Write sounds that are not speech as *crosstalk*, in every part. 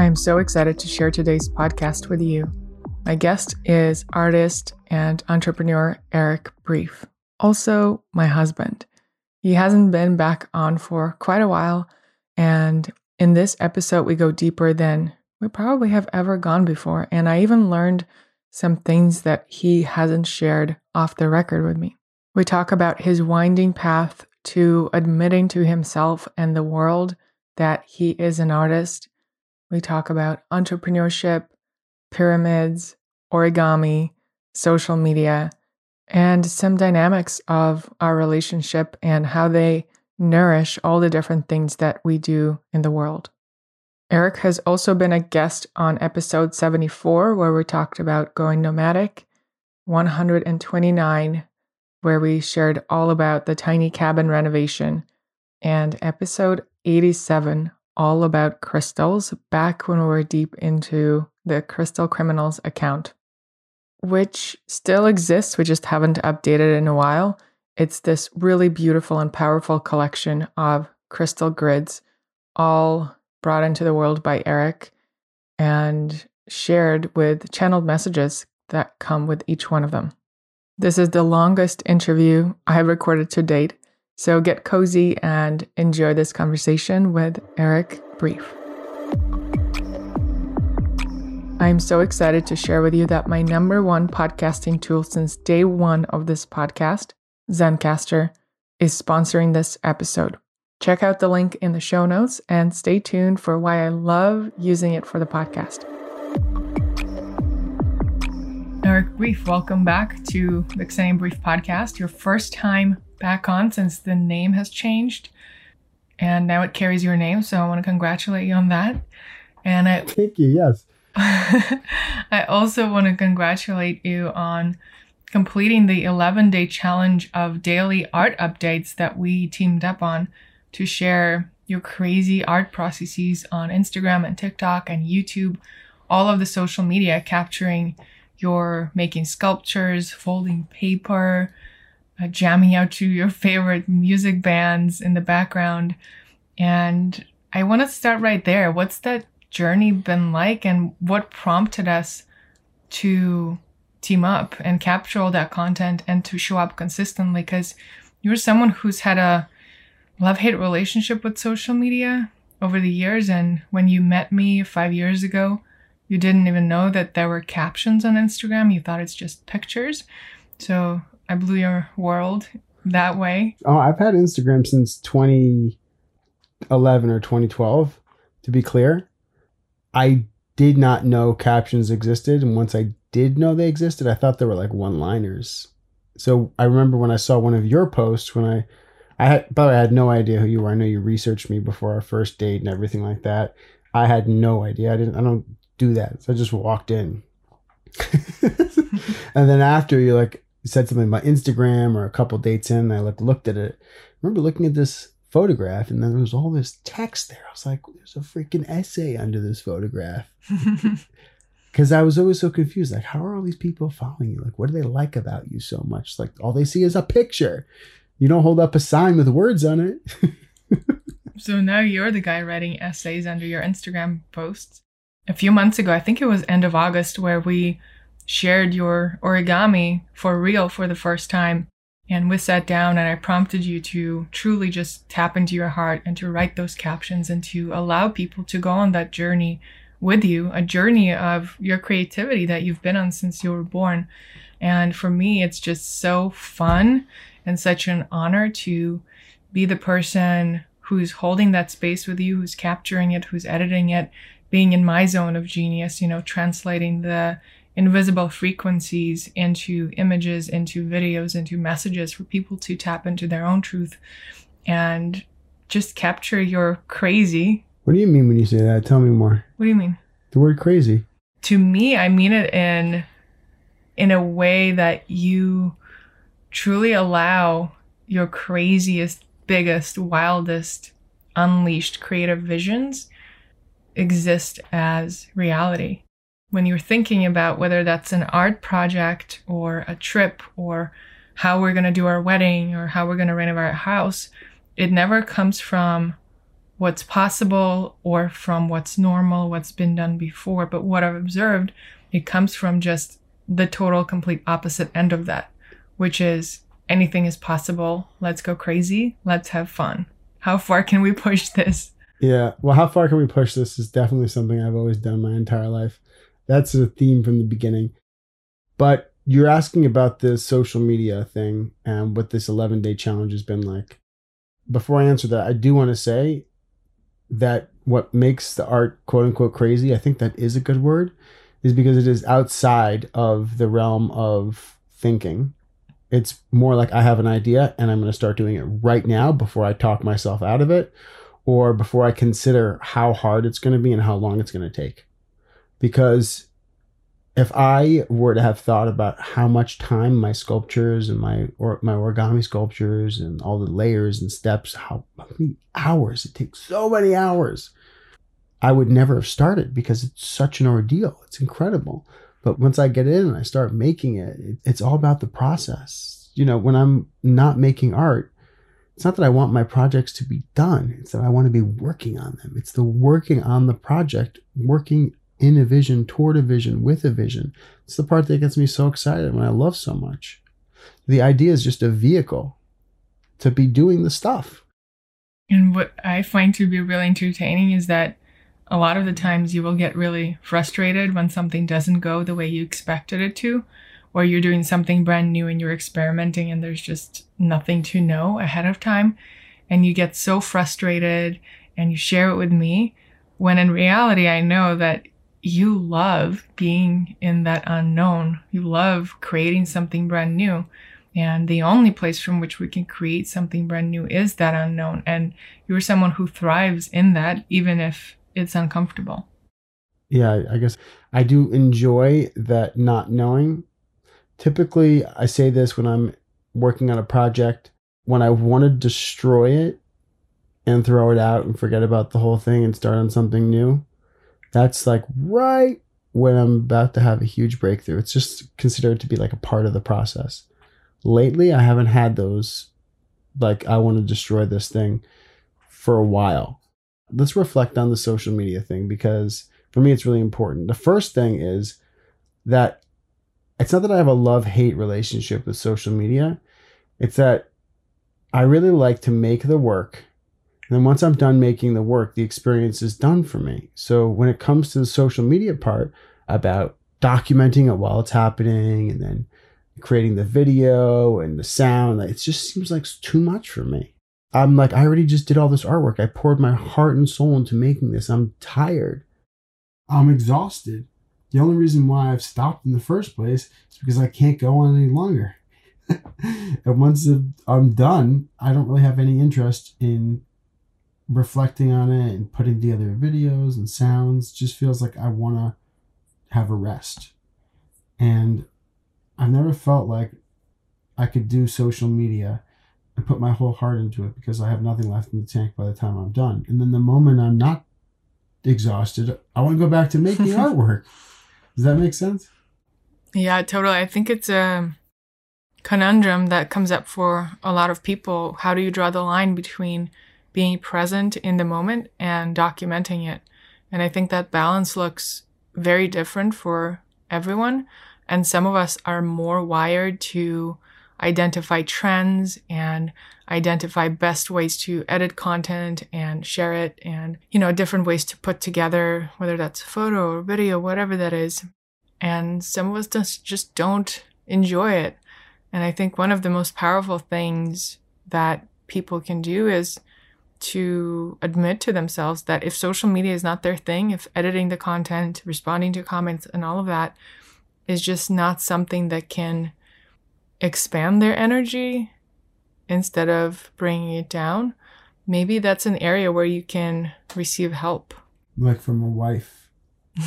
I am so excited to share today's podcast with you. My guest is artist and entrepreneur Eric Brief, also my husband. He hasn't been back on for quite a while, and in this episode, we go deeper than we probably have ever gone before. And I even learned some things that he hasn't shared off the record with me. We talk about his winding path to admitting to himself and the world that he is an artist. We talk about entrepreneurship, pyramids, origami, social media, and some dynamics of our relationship and how they nourish all the different things that we do in the world. Eric has also been a guest on episode 74, where we talked about going nomadic, 129, where we shared all about the tiny cabin renovation, and episode 87, all about crystals, back when we were deep into the Crystal Criminals account, which still exists. We just haven't updated in a while. It's this really beautiful and powerful collection of crystal grids, all brought into the world by Eric and shared with channeled messages that come with each one of them. This is the longest interview I have recorded to date, so get cozy and enjoy this conversation with Eric Brief. I'm so excited to share with you that my number one podcasting tool since day one of this podcast Zencastr, is sponsoring this episode. Check out the link in the show notes and stay tuned for why I love using it for the podcast. Eric Brief, welcome back to the Ksenia Brief podcast. Your first time back on since the name has changed, and now it carries your name. So I want to congratulate you on that. And I thank you. Yes. *laughs* I also want to congratulate you on completing the 11 day challenge of daily art updates that we teamed up on to share your crazy art processes on Instagram and TikTok and YouTube, all of the social media capturing your making sculptures, folding paper, uh, jamming out to your favorite music bands in the background. And I want to start right there. What's that journey been like and what prompted us to team up and capture all that content and to show up consistently because you're someone who's had a love hate relationship with social media over the years. And when you met me five years ago, you didn't even know that there were captions on Instagram. You thought it's just pictures. So I blew your world that way. Oh, I've had Instagram since 2011 or 2012, to be clear. I did not know captions existed. And once I did know they existed, I thought they were like one liners. So I remember when I saw one of your posts when I I had by the way, I had no idea who you were. I know you researched me before our first date and everything like that. I had no idea. I didn't I don't do that. So I just walked in. *laughs* and then after you're like said something about Instagram or a couple dates in, I like looked at it. I remember looking at this photograph and then there was all this text there. I was like, there's a freaking essay under this photograph. *laughs* because I was always so confused. Like, how are all these people following you? Like, what do they like about you so much? Like, all they see is a picture. You don't hold up a sign with words on it. *laughs* so now you're the guy writing essays under your Instagram posts. A few months ago, I think it was end of August, where we shared your origami for real for the first time. And we sat down and I prompted you to truly just tap into your heart and to write those captions and to allow people to go on that journey with you, a journey of your creativity that you've been on since you were born. And for me, it's just so fun and such an honor to be the person who's holding that space with you, who's capturing it, who's editing it, being in my zone of genius, you know, translating the invisible frequencies into images, into videos, into messages for people to tap into their own truth and just capture your crazy what do you mean when you say that? Tell me more. What do you mean? The word crazy. To me, I mean it in in a way that you truly allow your craziest, biggest, wildest, unleashed creative visions exist as reality. When you're thinking about whether that's an art project or a trip or how we're going to do our wedding or how we're going to renovate our house, it never comes from what's possible or from what's normal, what's been done before. But what I've observed, it comes from just the total complete opposite end of that, which is anything is possible. Let's go crazy. Let's have fun. How far can we push this? Yeah. Well, how far can we push this is definitely something I've always done my entire life. That's a theme from the beginning. But you're asking about the social media thing and what this 11 day challenge has been like. Before I answer that, I do want to say that what makes the art quote unquote crazy, I think that is a good word, is because it is outside of the realm of thinking. It's more like I have an idea and I'm going to start doing it right now before I talk myself out of it or before I consider how hard it's going to be and how long it's going to take. Because if I were to have thought about how much time my sculptures and my or my origami sculptures and all the layers and steps, how many hours it takes, so many hours, I would never have started because it's such an ordeal. It's incredible. But once I get in and I start making it, it's all about the process. You know, when I'm not making art, it's not that I want my projects to be done. It's that I want to be working on them. It's the working on the project, working in a vision, toward a vision, with a vision. It's the part that gets me so excited when I love so much. The idea is just a vehicle to be doing the stuff. And what I find to be really entertaining is that a lot of the times you will get really frustrated when something doesn't go the way you expected it to, or you're doing something brand new and you're experimenting and there's just nothing to know ahead of time. And you get so frustrated and you share it with me when in reality, I know that you love being in that unknown. You love creating something brand new. And the only place from which we can create something brand new is that unknown. And you're someone who thrives in that, even if it's uncomfortable. Yeah, I guess I do enjoy that not knowing. Typically, I say this when I'm working on a project, when I want to destroy it and throw it out and forget about the whole thing and start on something new that's like right when I'm about to have a huge breakthrough. It's just considered to be like a part of the process. Lately, I haven't had those, like, I want to destroy this thing for a while. Let's reflect on the social media thing because for me, it's really important. The first thing is that it's not that I have a love hate relationship with social media, it's that I really like to make the work and then once I'm done making the work, the experience is done for me. So when it comes to the social media part about documenting it while it's happening and then creating the video and the sound, it just seems like too much for me. I'm like, I already just did all this artwork. I poured my heart and soul into making this. I'm tired. I'm exhausted. The only reason why I've stopped in the first place is because I can't go on any longer. *laughs* and once I'm done, I don't really have any interest in reflecting on it and putting together videos and sounds just feels like I want to have a rest. And I've never felt like I could do social media and put my whole heart into it because I have nothing left in the tank by the time I'm done. And then the moment I'm not exhausted, I want to go back to making *laughs* artwork. Does that make sense? Yeah, totally. I think it's a conundrum that comes up for a lot of people. How do you draw the line between being present in the moment and documenting it. And I think that balance looks very different for everyone. And some of us are more wired to identify trends and identify best ways to edit content and share it and, you know, different ways to put together, whether that's photo or video, whatever that is. And some of us just, just don't enjoy it. And I think one of the most powerful things that people can do is to admit to themselves that if social media is not their thing, if editing the content, responding to comments, and all of that is just not something that can expand their energy instead of bringing it down, maybe that's an area where you can receive help. Like from a wife. *laughs*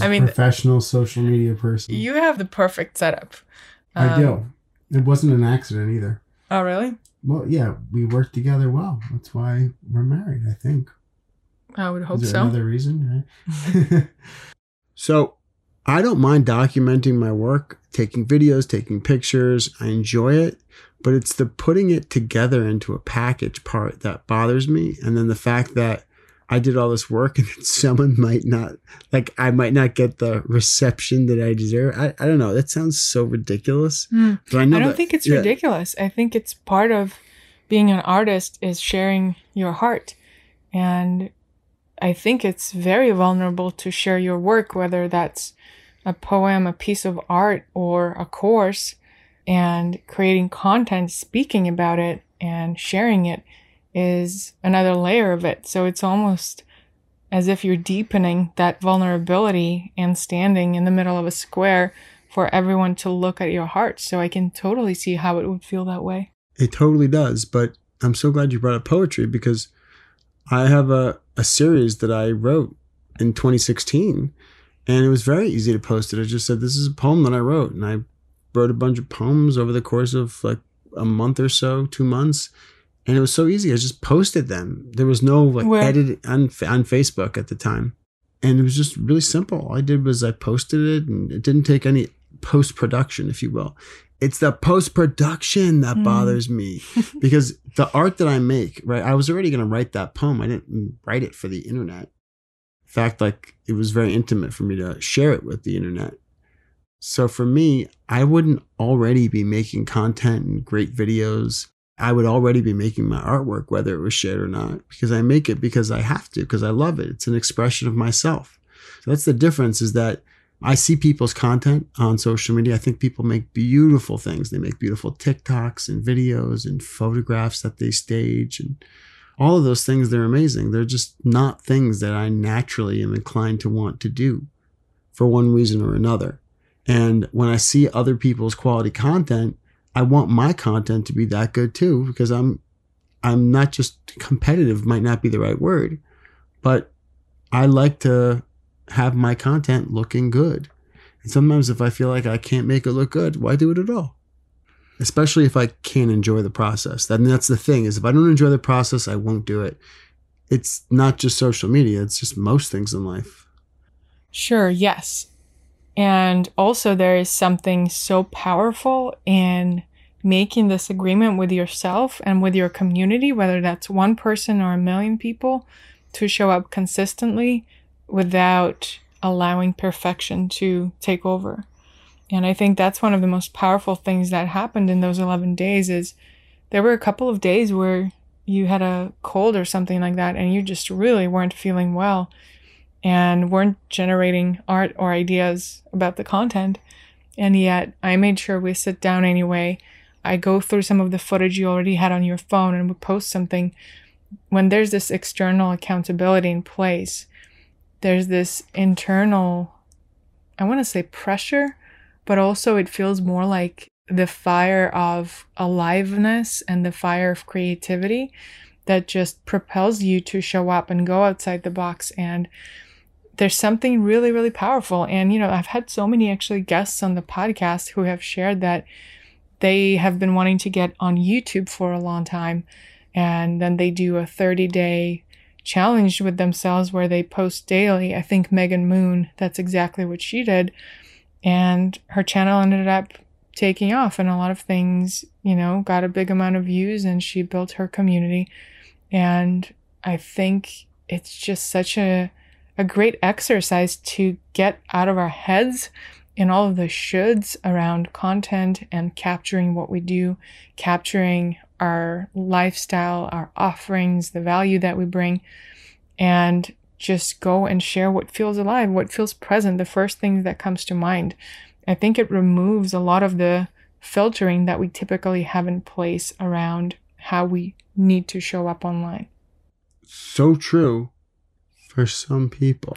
I mean, professional social media person. You have the perfect setup. Um, I do. It wasn't an accident either. Oh, really? Well, yeah, we work together well. That's why we're married, I think. I would hope so. Another reason, *laughs* so, I don't mind documenting my work taking videos, taking pictures. I enjoy it, but it's the putting it together into a package part that bothers me. And then the fact that I did all this work and *laughs* someone might not like I might not get the reception that I deserve. I, I don't know. That sounds so ridiculous. Mm. But I, I don't that- think it's yeah. ridiculous. I think it's part of being an artist is sharing your heart. And I think it's very vulnerable to share your work, whether that's a poem, a piece of art, or a course, and creating content, speaking about it, and sharing it is another layer of it. So it's almost as if you're deepening that vulnerability and standing in the middle of a square for everyone to look at your heart. So I can totally see how it would feel that way. It totally does. But I'm so glad you brought up poetry because I have a, a series that I wrote in 2016 and it was very easy to post it. I just said, This is a poem that I wrote. And I wrote a bunch of poems over the course of like a month or so, two months. And it was so easy. I just posted them. There was no like Where? edit on, on Facebook at the time. And it was just really simple. All I did was I posted it and it didn't take any post production, if you will. It's the post production that Mm. bothers me *laughs* because the art that I make, right? I was already going to write that poem. I didn't write it for the internet. In fact, like it was very intimate for me to share it with the internet. So for me, I wouldn't already be making content and great videos. I would already be making my artwork, whether it was shared or not, because I make it because I have to, because I love it. It's an expression of myself. So that's the difference is that I see people's content on social media. I think people make beautiful things. They make beautiful TikToks and videos and photographs that they stage and all of those things. They're amazing. They're just not things that I naturally am inclined to want to do for one reason or another. And when I see other people's quality content, I want my content to be that good too, because I'm, I'm not just competitive, might not be the right word, but I like to have my content looking good. And sometimes if I feel like I can't make it look good, why do it at all? Especially if I can't enjoy the process. Then that's the thing is if I don't enjoy the process, I won't do it. It's not just social media, it's just most things in life. Sure, yes. And also, there is something so powerful in making this agreement with yourself and with your community, whether that's one person or a million people, to show up consistently without allowing perfection to take over. And I think that's one of the most powerful things that happened in those 11 days is there were a couple of days where you had a cold or something like that and you just really weren't feeling well and weren't generating art or ideas about the content. And yet I made sure we sit down anyway. I go through some of the footage you already had on your phone and we post something. When there's this external accountability in place, there's this internal, I want to say pressure, but also it feels more like the fire of aliveness and the fire of creativity that just propels you to show up and go outside the box and there's something really really powerful. And you know i've had so many actually guests on the podcast who have shared that they have been wanting to get on youtube for a long time. And then they do a 30 day challenge with themselves where they post daily. I think megan moon that's exactly what she did. And her channel ended up taking off and a lot of things you know got a big amount of views and she built her community. And i think it's just such a a great exercise to get out of our heads in all of the shoulds around content and capturing what we do, capturing our lifestyle, our offerings, the value that we bring, and just go and share what feels alive, what feels present, the first thing that comes to mind. I think it removes a lot of the filtering that we typically have in place around how we need to show up online. So true for some people.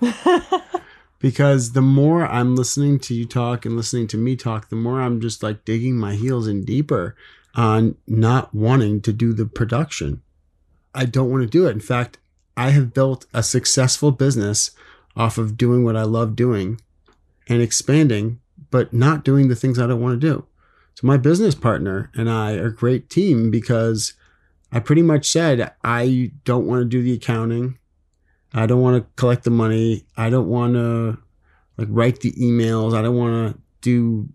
*laughs* because the more I'm listening to you talk and listening to me talk, the more I'm just like digging my heels in deeper on not wanting to do the production. I don't want to do it. In fact, I have built a successful business off of doing what I love doing and expanding, but not doing the things I don't want to do. So my business partner and I are a great team because I pretty much said I don't want to do the accounting. I don't want to collect the money. I don't want to like write the emails. I don't want to do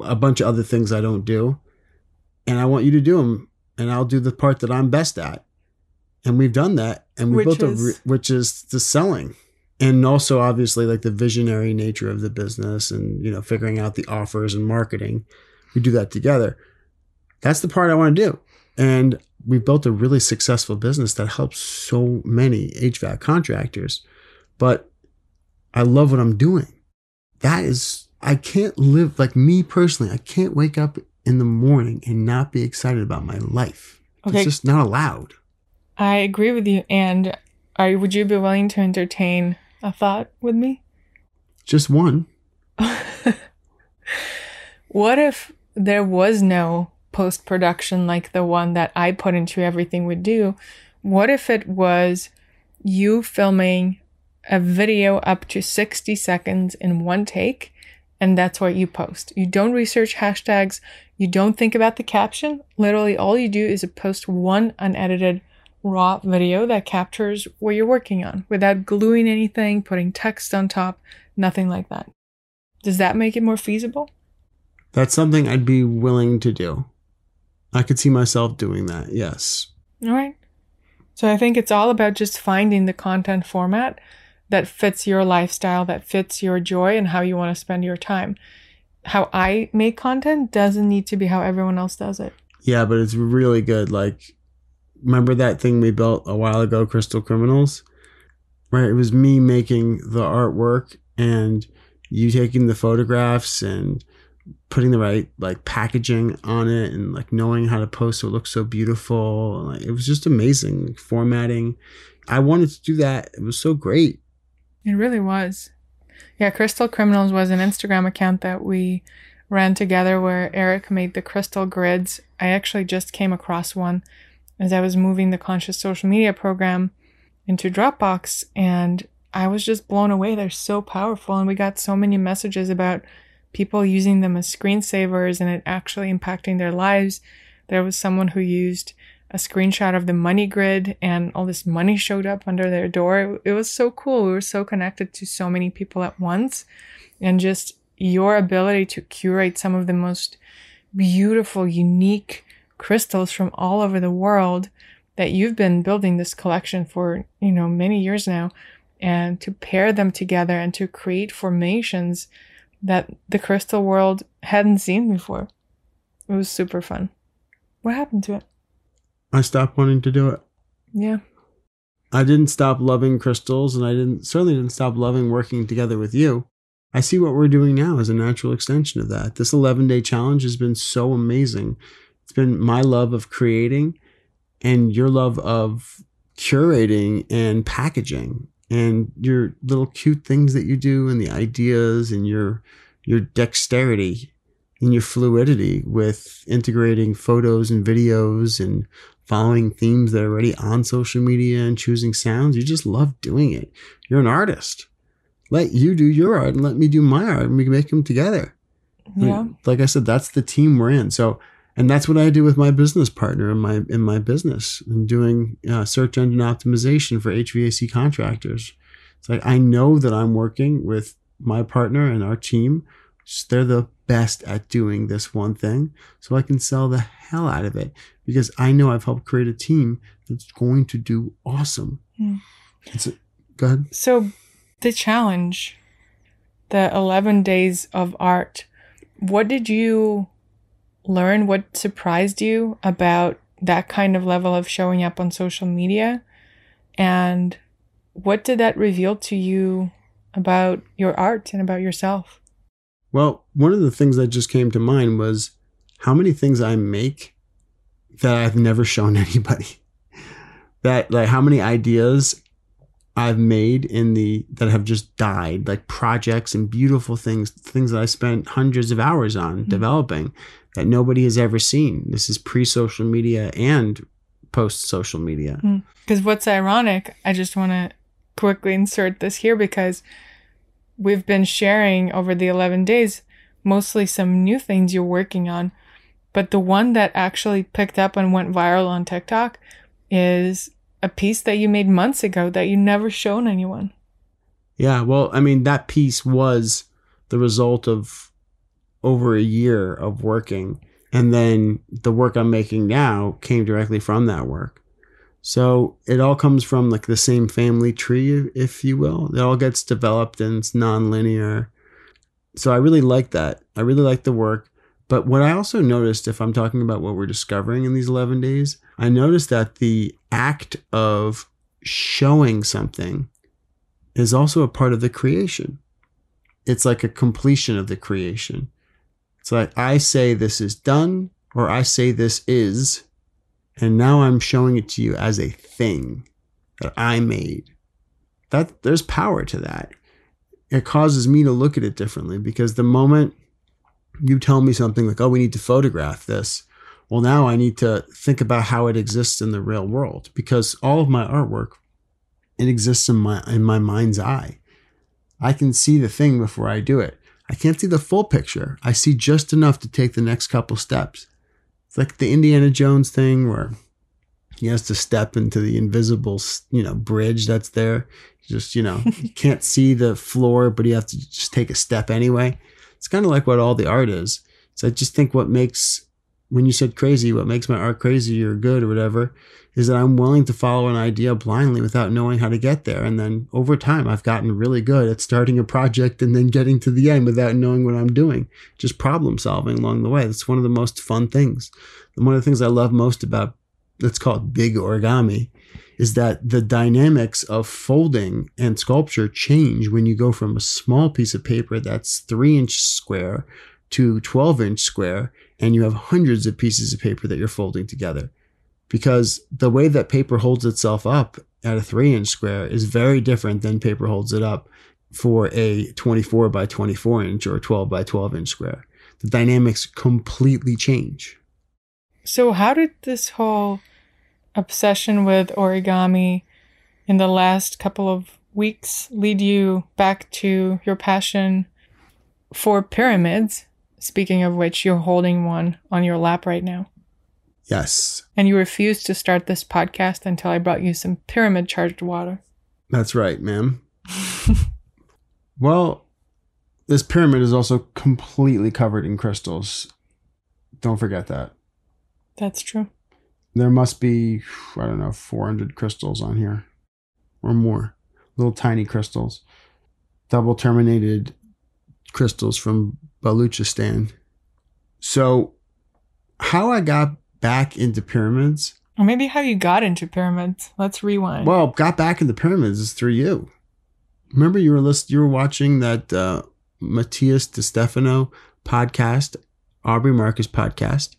a bunch of other things I don't do. And I want you to do them and I'll do the part that I'm best at. And we've done that and we built is? a re- which is the selling. And also obviously like the visionary nature of the business and you know figuring out the offers and marketing. We do that together. That's the part I want to do. And we built a really successful business that helps so many HVAC contractors. But I love what I'm doing. That is, I can't live like me personally. I can't wake up in the morning and not be excited about my life. Okay. It's just not allowed. I agree with you. And are would you be willing to entertain a thought with me? Just one. *laughs* What if there was no post production like the one that I put into everything we do? What if it was you filming a video up to 60 seconds in one take and that's what you post? You don't research hashtags, you don't think about the caption. Literally, all you do is post one unedited raw video that captures what you're working on without gluing anything, putting text on top, nothing like that. Does that make it more feasible? That's something I'd be willing to do. I could see myself doing that. Yes. All right. So I think it's all about just finding the content format that fits your lifestyle, that fits your joy, and how you want to spend your time. How I make content doesn't need to be how everyone else does it. Yeah, but it's really good. Like, remember that thing we built a while ago, Crystal Criminals? Right? It was me making the artwork and you taking the photographs and putting the right like packaging on it and like knowing how to post so it looks so beautiful. Like, it was just amazing formatting. I wanted to do that. It was so great. It really was. Yeah, Crystal Criminals was an Instagram account that we ran together where Eric made the crystal grids. I actually just came across one as I was moving the conscious social media program into Dropbox and I was just blown away. They're so powerful and we got so many messages about people using them as screensavers and it actually impacting their lives. There was someone who used a screenshot of the money grid and all this money showed up under their door. It was so cool. We were so connected to so many people at once. And just your ability to curate some of the most beautiful, unique crystals from all over the world that you've been building this collection for, you know, many years now and to pair them together and to create formations that the crystal world hadn't seen before. It was super fun. What happened to it? I stopped wanting to do it. Yeah. I didn't stop loving crystals and I didn't certainly didn't stop loving working together with you. I see what we're doing now as a natural extension of that. This 11 day challenge has been so amazing. It's been my love of creating and your love of curating and packaging and your little cute things that you do and the ideas and your your dexterity and your fluidity with integrating photos and videos and following themes that are already on social media and choosing sounds. You just love doing it. You're an artist. Let you do your art and let me do my art and we can make them together. Yeah. Like I said, that's the team we're in. So, and that's what I do with my business partner in my in my business and doing uh, search engine optimization for HVAC contractors. It's like I know that I'm working with my partner and our team. They're the best at doing this one thing, so I can sell the hell out of it because I know I've helped create a team that's going to do awesome. It's a, go ahead. So, the challenge, the 11 days of art, what did you learn? What surprised you about that kind of level of showing up on social media? And what did that reveal to you about your art and about yourself? Well, one of the things that just came to mind was how many things I make that I've never shown *laughs* anybody. That like how many ideas I've made in the that have just died, like projects and beautiful things, things that I spent hundreds of hours on Mhm. developing that nobody has ever seen. This is pre-social media and post-social media. Hmm. Because what's ironic, I just want to quickly insert this here because we've been sharing over the 11 days mostly some new things you're working on. But the one that actually picked up and went viral on TikTok is a piece that you made months ago that you never shown anyone. Yeah, well, I mean, that piece was the result of over a year of working. And then the work I'm making now came directly from that work. So it all comes from like the same family tree, if you will. It all gets developed and it's non-linear. So I really like that. I really like the work. But what I also noticed, if I'm talking about what we're discovering in these 11 days, I noticed that the act of showing something is also a part of the creation. It's like a completion of the creation. It's like I say this is done, or I say this is, and now I'm showing it to you as a thing that I made. That there's power to that. It causes me to look at it differently because the moment you tell me something like, oh, we need to photograph this. Well, now I need to think about how it exists in the real world because all of my artwork, it exists in my in my mind's eye. I can see the thing before I do it. I can't see the full picture. I see just enough to take the next couple steps. It's like the Indiana Jones thing where he has to step into the invisible, you know, bridge that's there. Just, you know, *laughs* you can't see the floor, but you have to just take a step anyway. It's kind of like what all the art is. So I just think what makes, when you said crazy, what makes my art crazy or good or whatever, is that I'm willing to follow an idea blindly without knowing how to get there. And then over time, I've gotten really good at starting a project and then getting to the end without knowing what I'm doing, just problem solving along the way. That's one of the most fun things. And one of the things I love most about, let's call it big origami, is that the dynamics of folding and sculpture change when you go from a small piece of paper that's three inch square to 12 inch square, and you have hundreds of pieces of paper that you're folding together. Because the way that paper holds itself up at a three inch square is very different than paper holds it up for a 24 by 24 inch or 12 by 12 inch square. The dynamics completely change. So, how did this whole obsession with origami in the last couple of weeks lead you back to your passion for pyramids? Speaking of which, you're holding one on your lap right now. Yes. And you refused to start this podcast until I brought you some pyramid charged water. That's right, ma'am. *laughs* well, this pyramid is also completely covered in crystals. Don't forget that. That's true. There must be, I don't know, 400 crystals on here or more. Little tiny crystals. Double terminated crystals from Baluchistan. So, how I got back into pyramids. Or maybe how you got into pyramids. Let's rewind. Well, got back into pyramids is through you. Remember, you were list, you were watching that uh, Matias De Stefano podcast, Aubrey Marcus podcast.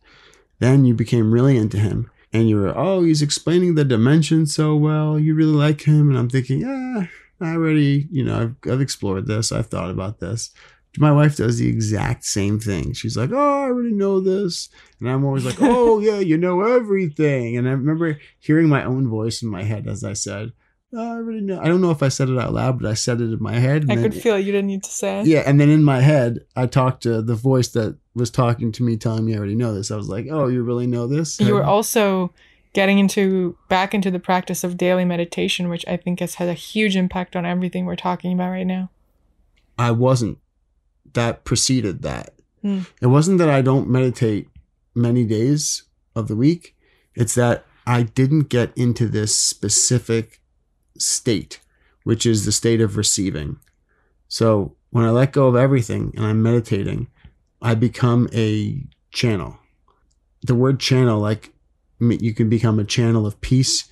Then you became really into him, and you were, oh, he's explaining the dimensions so well. You really like him, and I'm thinking, yeah, I already, you know, I've, I've explored this. I've thought about this. My wife does the exact same thing. She's like, "Oh, I already know this," and I'm always like, "Oh, *laughs* yeah, you know everything." And I remember hearing my own voice in my head as I said, oh, "I already know." I don't know if I said it out loud, but I said it in my head. I then, could feel it. You didn't need to say it. Yeah, and then in my head, I talked to the voice that was talking to me, telling me I already know this. I was like, "Oh, you really know this?" You were also getting into back into the practice of daily meditation, which I think has had a huge impact on everything we're talking about right now. I wasn't. That preceded that. Hmm. It wasn't that I don't meditate many days of the week. It's that I didn't get into this specific state, which is the state of receiving. So when I let go of everything and I'm meditating, I become a channel. The word channel, like you can become a channel of peace,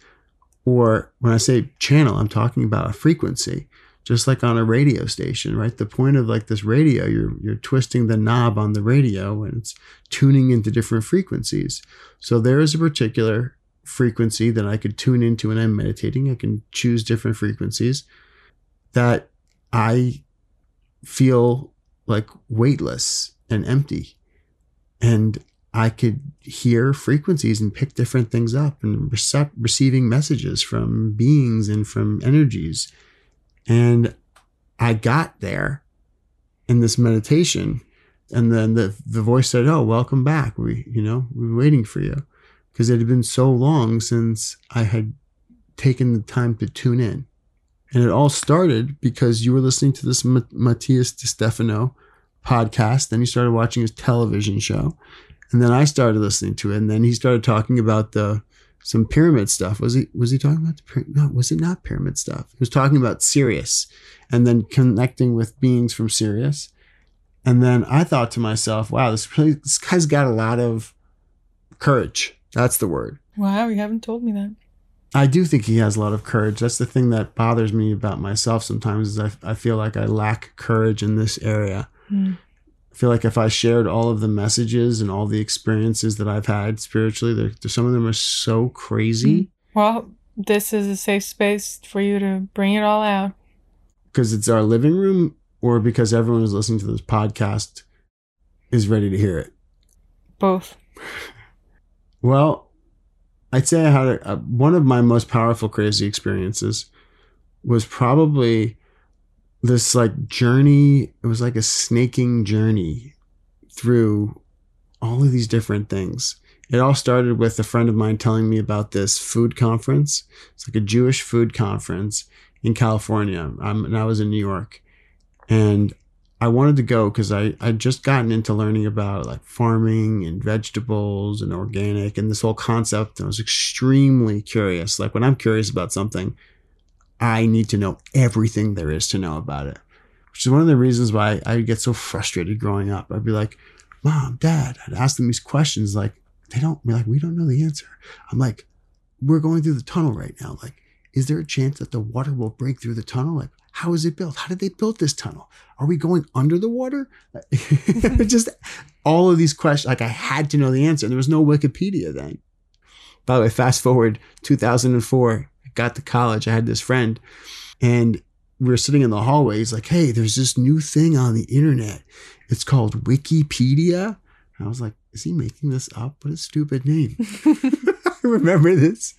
or when I say channel, I'm talking about a frequency, just like on a radio station, right? The point of like this radio, you're you're twisting the knob on the radio and it's tuning into different frequencies. So there is a particular frequency that I could tune into when I'm meditating. I can choose different frequencies that I feel like weightless and empty. And I could hear frequencies and pick different things up and rece- receiving messages from beings and from energies. And I got there in this meditation. And then the, the voice said, Oh, welcome back. We, you know, we're waiting for you. Because it had been so long since I had taken the time to tune in. And it all started because you were listening to this Ma- Matias De Stefano podcast. Then he started watching his television show. And then I started listening to it. And then he started talking about the some pyramid stuff. Was he was he talking about the pyramid? No, was it not pyramid stuff? He was talking about Sirius and then connecting with beings from Sirius. And then I thought to myself, wow, this, this guy's got a lot of courage. That's the word. Wow, you haven't told me that. I do think he has a lot of courage. That's the thing that bothers me about myself sometimes is I, I feel like I lack courage in this area. Mm. Feel like if I shared all of the messages and all the experiences that I've had spiritually, some of them are so crazy. Mm. Well, this is a safe space for you to bring it all out. Because it's our living room or because everyone who's listening to this podcast is ready to hear it? Both. *laughs* Well, I'd say I had a, a, one of my most powerful crazy experiences was probably this like journey. It was like a snaking journey through all of these different things. It all started with a friend of mine telling me about this food conference. It's like a Jewish food conference in California. I'm, and I was in New York. And I wanted to go because I I'd just gotten into learning about like farming and vegetables and organic and this whole concept. I was extremely curious. Like when I'm curious about something, I need to know everything there is to know about it. Which is one of the reasons why I get so frustrated growing up. I'd be like, Mom, Dad, I'd ask them these questions like they don't be like, we don't know the answer. I'm like, we're going through the tunnel right now. Like, is there a chance that the water will break through the tunnel? Like, how is it built? How did they build this tunnel? Are we going under the water? *laughs* *laughs* Just all of these questions. Like I had to know the answer. There was no Wikipedia then. By the way, fast forward 2004, I got to college. I had this friend and we were sitting in the hallway. He's like, Hey, there's this new thing on the internet. It's called Wikipedia. And I was like, Is he making this up? What a stupid name. *laughs* *laughs* I remember this.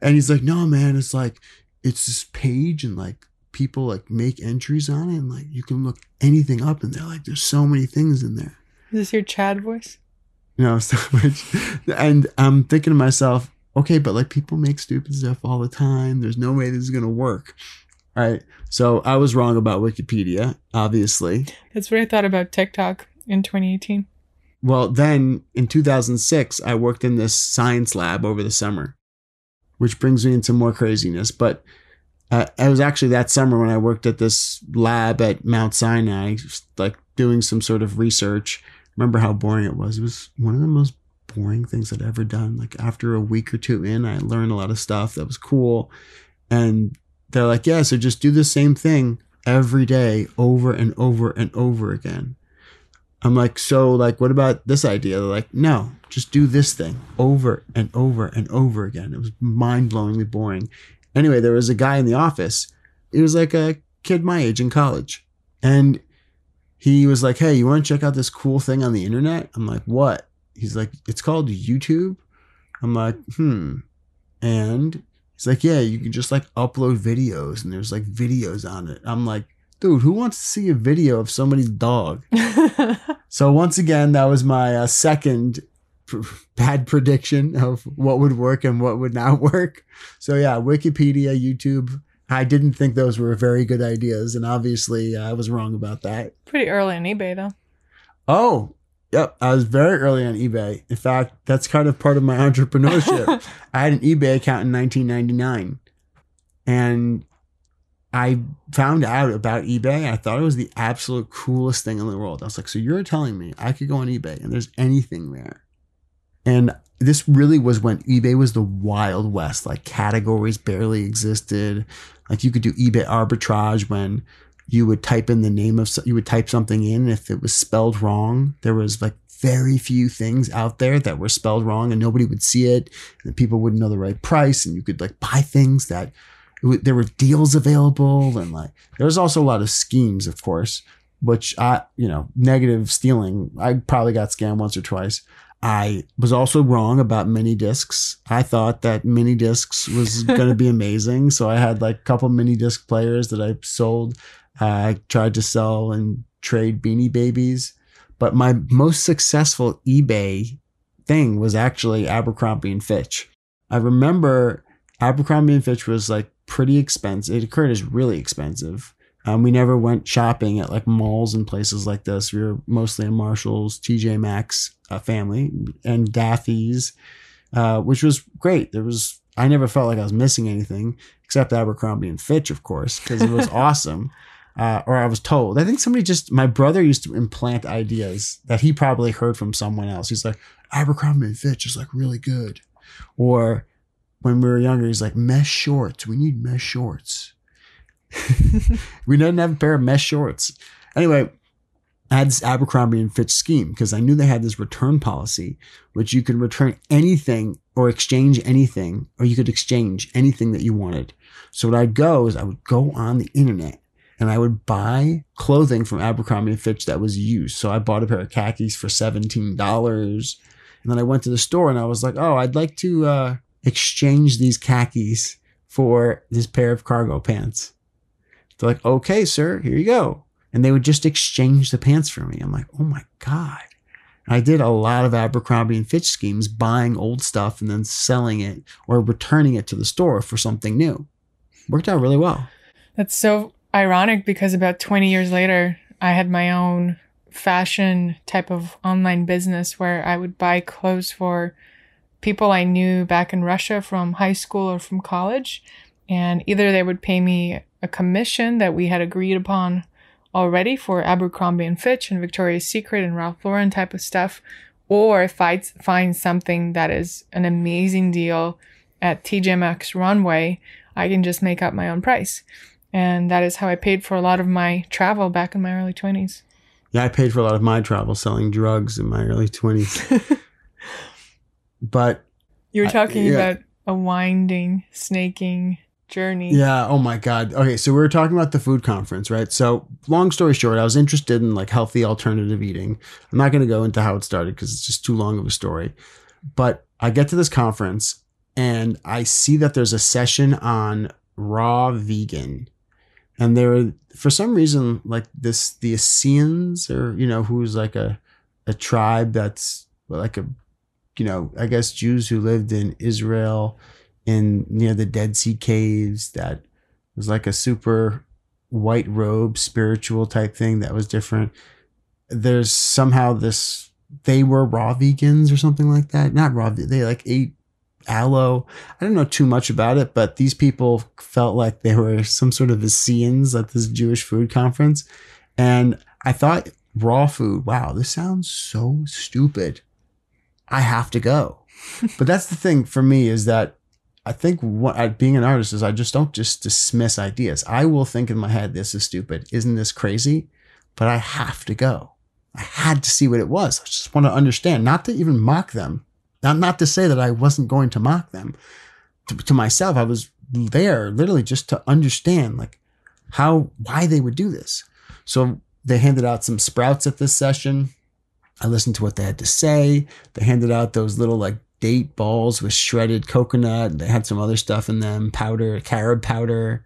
And he's like, No, man, it's like, it's this page and like people like make entries on it and like you can look anything up in there. Like there's so many things in there. Is this your Chad voice? No, so much. and I'm thinking to myself, okay, but like people make stupid stuff all the time. There's no way this is gonna work. All right. So I was wrong about Wikipedia, obviously. That's what I thought about TikTok in 2018. Well, then in 2006, I worked in this science lab over the summer, which brings me into more craziness. But uh, it was actually that summer when I worked at this lab at Mount Sinai, like doing some sort of research. Remember how boring it was? It was one of the most boring things I'd ever done. Like after a week or two in, I learned a lot of stuff that was cool. And they're like, yeah, so just do the same thing every day over and over and over again. I'm like, so like, what about this idea? They're like, no, just do this thing over and over and over again. It was mind blowingly boring. Anyway, there was a guy in the office. He was like a kid my age in college. And he was like, Hey, you want to check out this cool thing on the internet? I'm like, What? He's like, It's called YouTube. I'm like, Hmm. And he's like, Yeah, you can just like upload videos and there's like videos on it. I'm like, Dude, who wants to see a video of somebody's dog? *laughs* so, once again, that was my uh, second bad prediction of what would work and what would not work. So yeah, Wikipedia, YouTube. I didn't think those were very good ideas, and obviously I was wrong about that. Pretty early on eBay though. Oh, yep. I was very early on eBay. In fact, that's kind of part of my entrepreneurship. *laughs* I had an eBay account in 1999, and I found out about eBay. I thought it was the absolute coolest thing in the world. I was like, so you're telling me I could go on eBay and there's anything there? And this really was when eBay was the wild west. Like categories barely existed. Like you could do eBay arbitrage when you would type in the name of you would type something in if it was spelled wrong. There was like very few things out there that were spelled wrong and nobody would see it and people wouldn't know the right price and you could like buy things that there were deals available and like there was also a lot of schemes of course which I you know negative stealing I probably got scammed once or twice I was also wrong about mini discs. I thought that mini discs was going to be *laughs* amazing. So I had like a couple mini disc players that I sold. I tried to sell and trade beanie babies. But my most successful eBay thing was actually Abercrombie and Fitch. I remember Abercrombie and Fitch was like pretty expensive. It occurred as really expensive. Um, we never went shopping at like malls and places like this. We were mostly in Marshalls, TJ Maxx uh, family, and Daffy's, uh, which was great. There was I never felt like I was missing anything except Abercrombie and Fitch, of course, because it was *laughs* awesome. Uh, or I was told. I think somebody just my brother used to implant ideas that he probably heard from someone else. He's like Abercrombie and Fitch is like really good, or when we were younger, he's like mesh shorts. We need mesh shorts. *laughs* we didn't have a pair of mesh shorts. Anyway, I had this Abercrombie and Fitch scheme because I knew they had this return policy, which you could return anything or exchange anything, or you could exchange anything that you wanted. So what I'd go is I would go on the internet and I would buy clothing from Abercrombie and Fitch that was used. So I bought a pair of khakis for $17. And then I went to the store and I was like, oh, I'd like to uh, exchange these khakis for this pair of cargo pants. They're like, okay, sir, here you go. And they would just exchange the pants for me. I'm like, oh my God. I did a lot of Abercrombie and Fitch schemes, buying old stuff and then selling it or returning it to the store for something new. Worked out really well. That's so ironic because about 20 years later, I had my own fashion type of online business where I would buy clothes for people I knew back in Russia from high school or from college. And either they would pay me a commission that we had agreed upon already for Abercrombie and Fitch and Victoria's Secret and Ralph Lauren type of stuff, or if I find something that is an amazing deal at TJ Maxx Runway, I can just make up my own price. And that is how I paid for a lot of my travel back in my early 20s. Yeah, I paid for a lot of my travel selling drugs in my early 20s. *laughs* but you were talking I, yeah. about a winding, snaking journey. Yeah. Oh my God. Okay. So we were talking about the food conference, right? So long story short, I was interested in like healthy alternative eating. I'm not going to go into how it started because it's just too long of a story. But I get to this conference and I see that there's a session on raw vegan. And there are, for some reason, like this, the Essenes or, you know, who's like a, a tribe that's like a, you know, I guess Jews who lived in Israel in near the Dead Sea caves that was like a super white robe spiritual type thing that was different. There's somehow this they were raw vegans or something like that. Not raw, they like ate aloe. I don't know too much about it, but these people felt like they were some sort of Essenes at this Jewish food conference. And I thought raw food, wow, this sounds so stupid. I have to go. *laughs* but that's the thing for me is that I think what I, being an artist is I just don't just dismiss ideas. I will think in my head, this is stupid. Isn't this crazy? But I have to go. I had to see what it was. I just want to understand, not to even mock them, not, not to say that I wasn't going to mock them. To, to myself, I was there literally just to understand like how, why they would do this. So they handed out some sprouts at this session. I listened to what they had to say. They handed out those little like date balls with shredded coconut. They had some other stuff in them, powder, carob powder.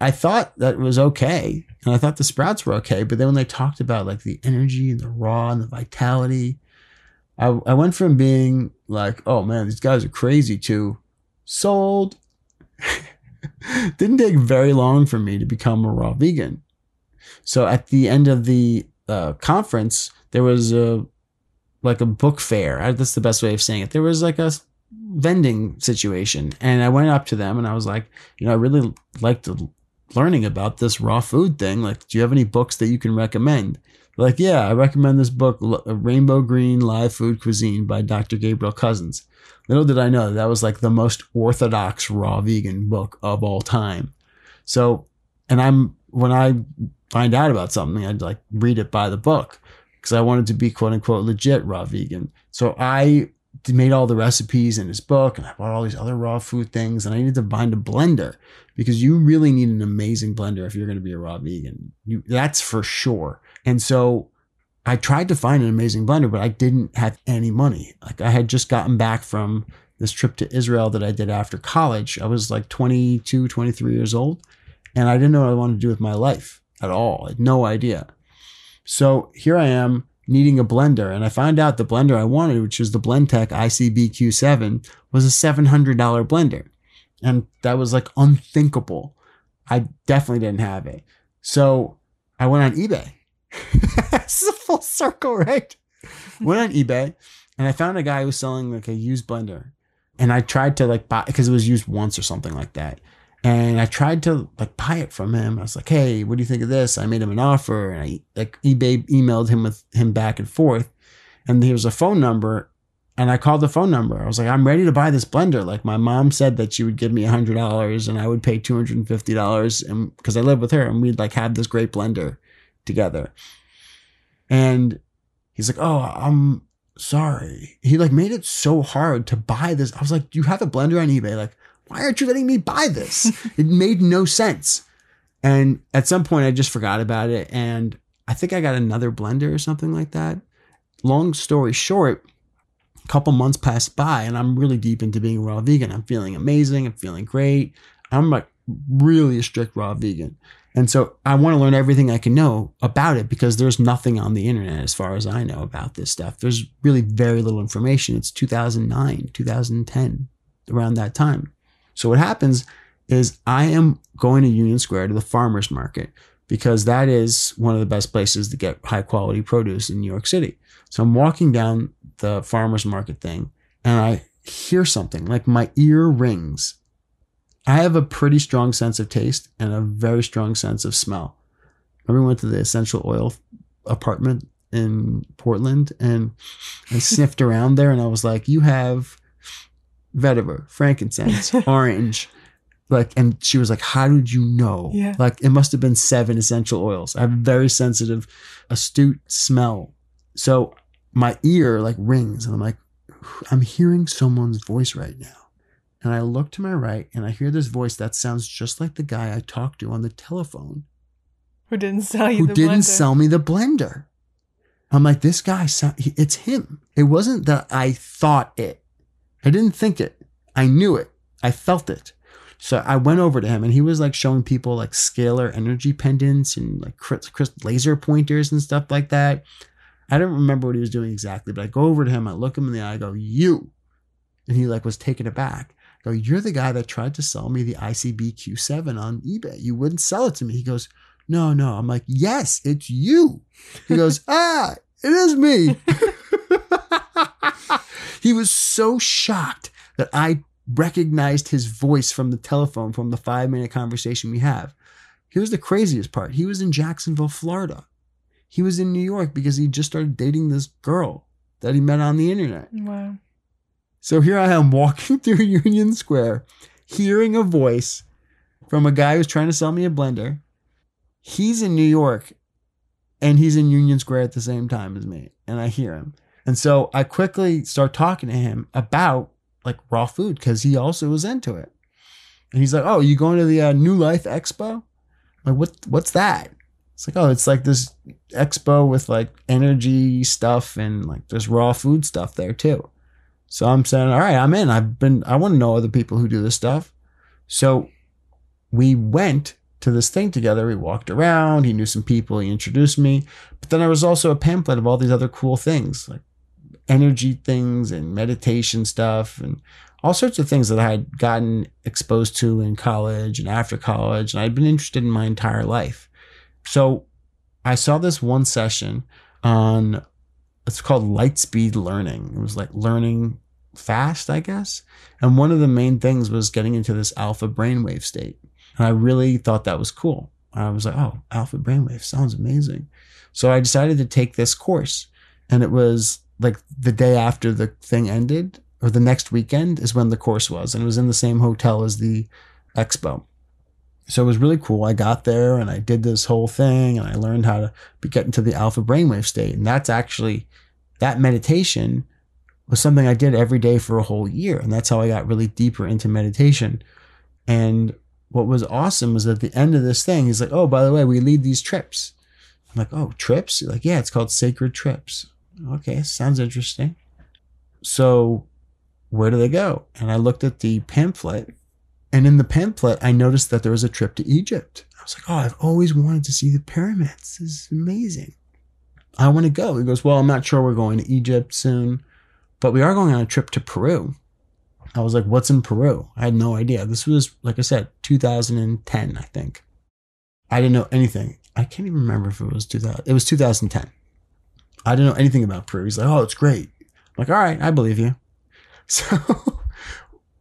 I thought that was okay. And I thought the sprouts were okay. But then when they talked about like the energy and the raw and the vitality, I, I went from being like, oh man, these guys are crazy to sold. *laughs* Didn't take very long for me to become a raw vegan. So at the end of the uh, conference, there was a like a book fair. That's the best way of saying it. There was like a vending situation, and I went up to them and I was like, you know, I really liked learning about this raw food thing. Like, do you have any books that you can recommend? Like, yeah, I recommend this book, uh, Rainbow Green Live Food Cuisine by Dr. Gabriel Cousens. Little did I know that, that was like the most orthodox raw vegan book of all time. So, and I'm when I find out about something, I'd like read it by the book because I wanted to be quote unquote legit raw vegan. So I made all the recipes in his book and I bought all these other raw food things and I needed to find a blender because you really need an amazing blender if you're going to be a raw vegan. You, that's for sure. And so I tried to find an amazing blender, but I didn't have any money. Like I had just gotten back from this trip to Israel that I did after college. I was like 22, 23 years old and I didn't know what I wanted to do with my life at all. I had no idea. So here I am needing a blender, and I found out the blender I wanted, which was the Blendtec ICBQ7, was a $700 blender. And that was like unthinkable. I definitely didn't have it. So I went on eBay. *laughs* this is a full circle, right? went on eBay and I found a guy who was selling like a used blender. And I tried to like buy because it was used once or something like that. And I tried to like buy it from him. I was like, "Hey, what do you think of this?" I made him an offer, and I like eBay emailed him with him back and forth. And there was a phone number, and I called the phone number. I was like, "I'm ready to buy this blender." Like my mom said that she would give me hundred dollars, and I would pay two hundred and fifty dollars, and because I live with her, and we'd like have this great blender together. And he's like, "Oh, I'm sorry." He like made it so hard to buy this. I was like, Do "You have a blender on eBay, like." why aren't you letting me buy this? *laughs* it made no sense. And at some point, I just forgot about it. And I think I got another blender or something like that. Long story short, a couple months passed by, and I'm really deep into being a raw vegan. I'm feeling amazing. I'm feeling great. I'm like really a strict raw vegan. And so I want to learn everything I can know about it because there's nothing on the internet as far as I know about this stuff. There's really very little information. It's 2009, 2010, around that time. So what happens is I am going to Union Square to the farmers market because that is one of the best places to get high quality produce in New York City. So I'm walking down the farmers market thing and I hear something like my ear rings. I have a pretty strong sense of taste and a very strong sense of smell. Remember, we went to the essential oil apartment in Portland and I *laughs* sniffed around there and I was like, you have vetiver, frankincense, *laughs* orange. Like, and she was like, How did you know? Yeah. Like, it must have been seven essential oils. I have a very sensitive, astute smell. So my ear like rings, and I'm like, I'm hearing someone's voice right now. And I look to my right and I hear this voice that sounds just like the guy I talked to on the telephone Who didn't sell you who didn't blender. sell me the blender. I'm like, this guy, it's him. It wasn't that I thought it. I didn't think it. I knew it. I felt it. So I went over to him and he was like showing people like scalar energy pendants and like laser pointers and stuff like that. I don't remember what he was doing exactly, but I go over to him, I look him in the eye, I go, You. And he like was taken aback. Go, You're the guy that tried to sell me the ICB Q7 on eBay. You wouldn't sell it to me. He goes, No, no. I'm like, Yes, it's you. He goes, *laughs* Ah, it is me. *laughs* he was so shocked that I recognized his voice from the telephone from the five minute conversation we have. Here's the craziest part he was in Jacksonville, Florida. He was in New York because he just started dating this girl that he met on the internet. Wow. So here I am *laughs* walking through Union Square, hearing a voice from a guy who's trying to sell me a blender. He's in New York and he's in Union Square at the same time as me, and I hear him. And so I quickly start talking to him about like raw food because he also was into it. And he's like, "Oh, you going to the uh, New Life Expo? I'm like, what? What's that?" It's like, "Oh, it's like this expo with like energy stuff and like there's raw food stuff there too." So I'm saying, "All right, I'm in. I've been. I want to know other people who do this stuff." So we went to this thing together. We walked around. He knew some people. He introduced me. But then there was also a pamphlet of all these other cool things, like energy things and meditation stuff and all sorts of things that I had gotten exposed to in college and after college. And I'd been interested in my entire life. So I saw this one session on, it's called light speed learning. It was like learning fast, I guess. And one of the main things was getting into this alpha brainwave state. And I really thought that was cool. I was like, oh, alpha brainwave sounds amazing. So I decided to take this course. And it was like the day after the thing ended, or the next weekend is when the course was. And it was in the same hotel as the expo. So it was really cool. I got there and I did this whole thing and I learned how to be, get into the alpha brainwave state. And that's actually, that meditation was something I did every day for a whole year. And that's how I got really deeper into meditation. And what was awesome was at the end of this thing, he's like, oh, by the way, we lead these trips. I'm like, oh, trips? He's like, yeah, it's called Sacred Trips. Okay, sounds interesting. So where do they go? And I looked at the pamphlet, and in the pamphlet, I noticed that there was a trip to Egypt. I was like, oh, I've always wanted to see the pyramids. This is amazing. I want to go. He goes, well, I'm not sure we're going to Egypt soon, but we are going on a trip to Peru. I was like, what's in Peru? I had no idea. This was, like I said, 2010, I think. I didn't know anything. I can't even remember if it was 2000. It was 2010. I didn't know anything about Peru. He's like, oh, it's great. I'm like, all right, I believe you. *laughs* So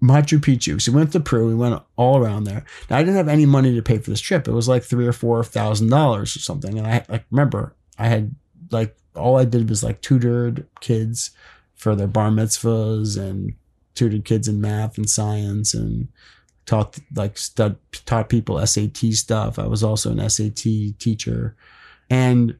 Machu Picchu. So we went to Peru. We went all around there. Now I didn't have any money to pay for this trip. It was like three or four thousand dollars or something. And I like remember I had like all I did was like tutored kids for their bar mitzvahs and tutored kids in math and science and taught like stud, taught people SAT stuff. I was also an SAT teacher, and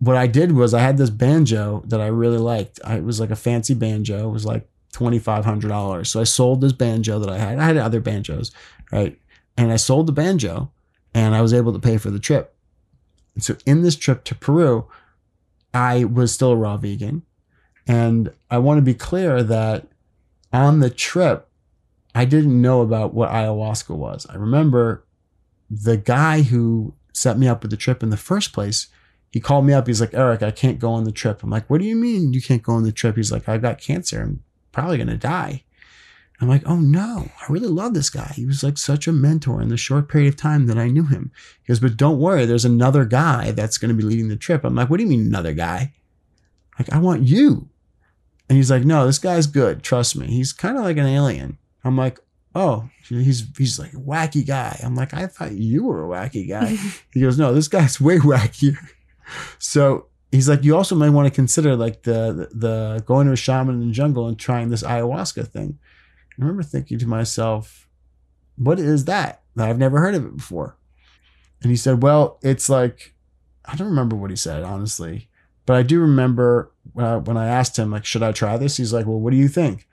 what I did was I had this banjo that I really liked. I, it was like a fancy banjo. It was like twenty five hundred dollars. So I sold this banjo that I had. I had other banjos, right? And I sold the banjo, and I was able to pay for the trip. And so in this trip to Peru, I was still a raw vegan, and I want to be clear that on the trip, I didn't know about what ayahuasca was. I remember the guy who set me up with the trip in the first place. He called me up. He's like, Eric, I can't go on the trip. I'm like, what do you mean you can't go on the trip? He's like, I've got cancer. Probably going to die. I'm like, oh no, I really love this guy. He was like such a mentor in the short period of time that I knew him. He goes, but don't worry, there's another guy that's going to be leading the trip. I'm like, what do you mean another guy? Like, I want you. And he's like, no, this guy's good. Trust me. He's kind of like an alien. I'm like, oh, he's he's like a wacky guy. I'm like, I thought you were a wacky guy. *laughs* he goes, no, this guy's way wackier. So he's like, you also might want to consider like the, the, the going to a shaman in the jungle and trying this ayahuasca thing. I remember thinking to myself, what is that? I've never heard of it before. And he said, well, it's like, I don't remember what he said, honestly, but I do remember uh, when I asked him, like, should I try this? He's like, well, what do you think?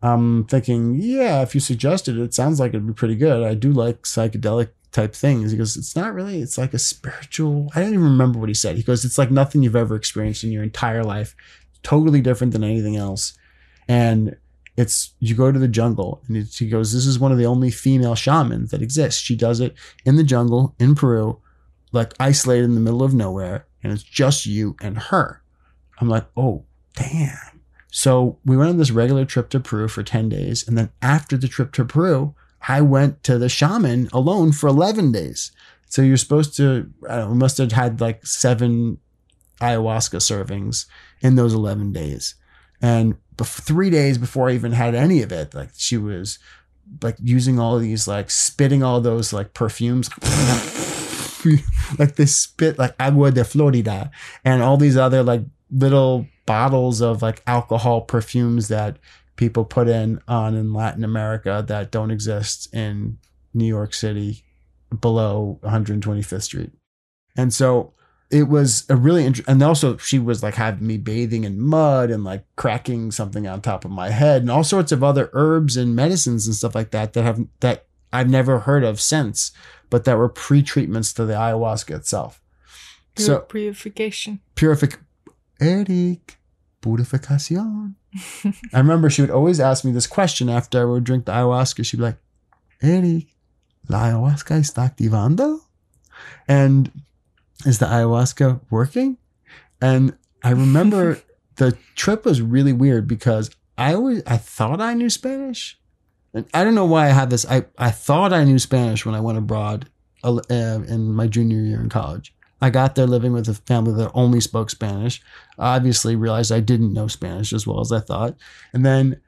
I'm thinking, yeah, if you suggested it, it sounds like it'd be pretty good. I do like psychedelic type things. He goes, it's not really, it's like a spiritual, I don't even remember what he said. He goes, it's like nothing you've ever experienced in your entire life. Totally different than anything else. And it's, you go to the jungle and he goes, this is one of the only female shamans that exists. She does it in the jungle in Peru, like isolated in the middle of nowhere. And it's just you and her. I'm like, oh, damn so we went on this regular trip to Peru for 10 days. And then after the trip to Peru, I went to the shaman alone for 11 days. So you're supposed to, I know, must have had like seven ayahuasca servings in those 11 days. And three days before I even had any of it, like she was like using all these, like spitting all those like perfumes. *laughs* like they spit like agua de Florida and all these other like little bottles of like alcohol perfumes that people put in on in Latin America that don't exist in New York City below 125th Street. And so it was a really interesting, and also she was like having me bathing in mud and like cracking something on top of my head and all sorts of other herbs and medicines and stuff like that that have that I've never heard of since, but that were pre-treatments to the ayahuasca itself. So purification. Purific Eric, purificación. I remember she would always ask me this question after I would drink the ayahuasca. She'd be like, Eric, la ayahuasca está activando? And is the ayahuasca working? And I remember *laughs* the trip was really weird because I always I thought I knew Spanish. And I don't know why I had this. I, I thought I knew Spanish when I went abroad uh, in my junior year in college. I got there living with a family that only spoke Spanish. I obviously realized I didn't know Spanish as well as I thought. And then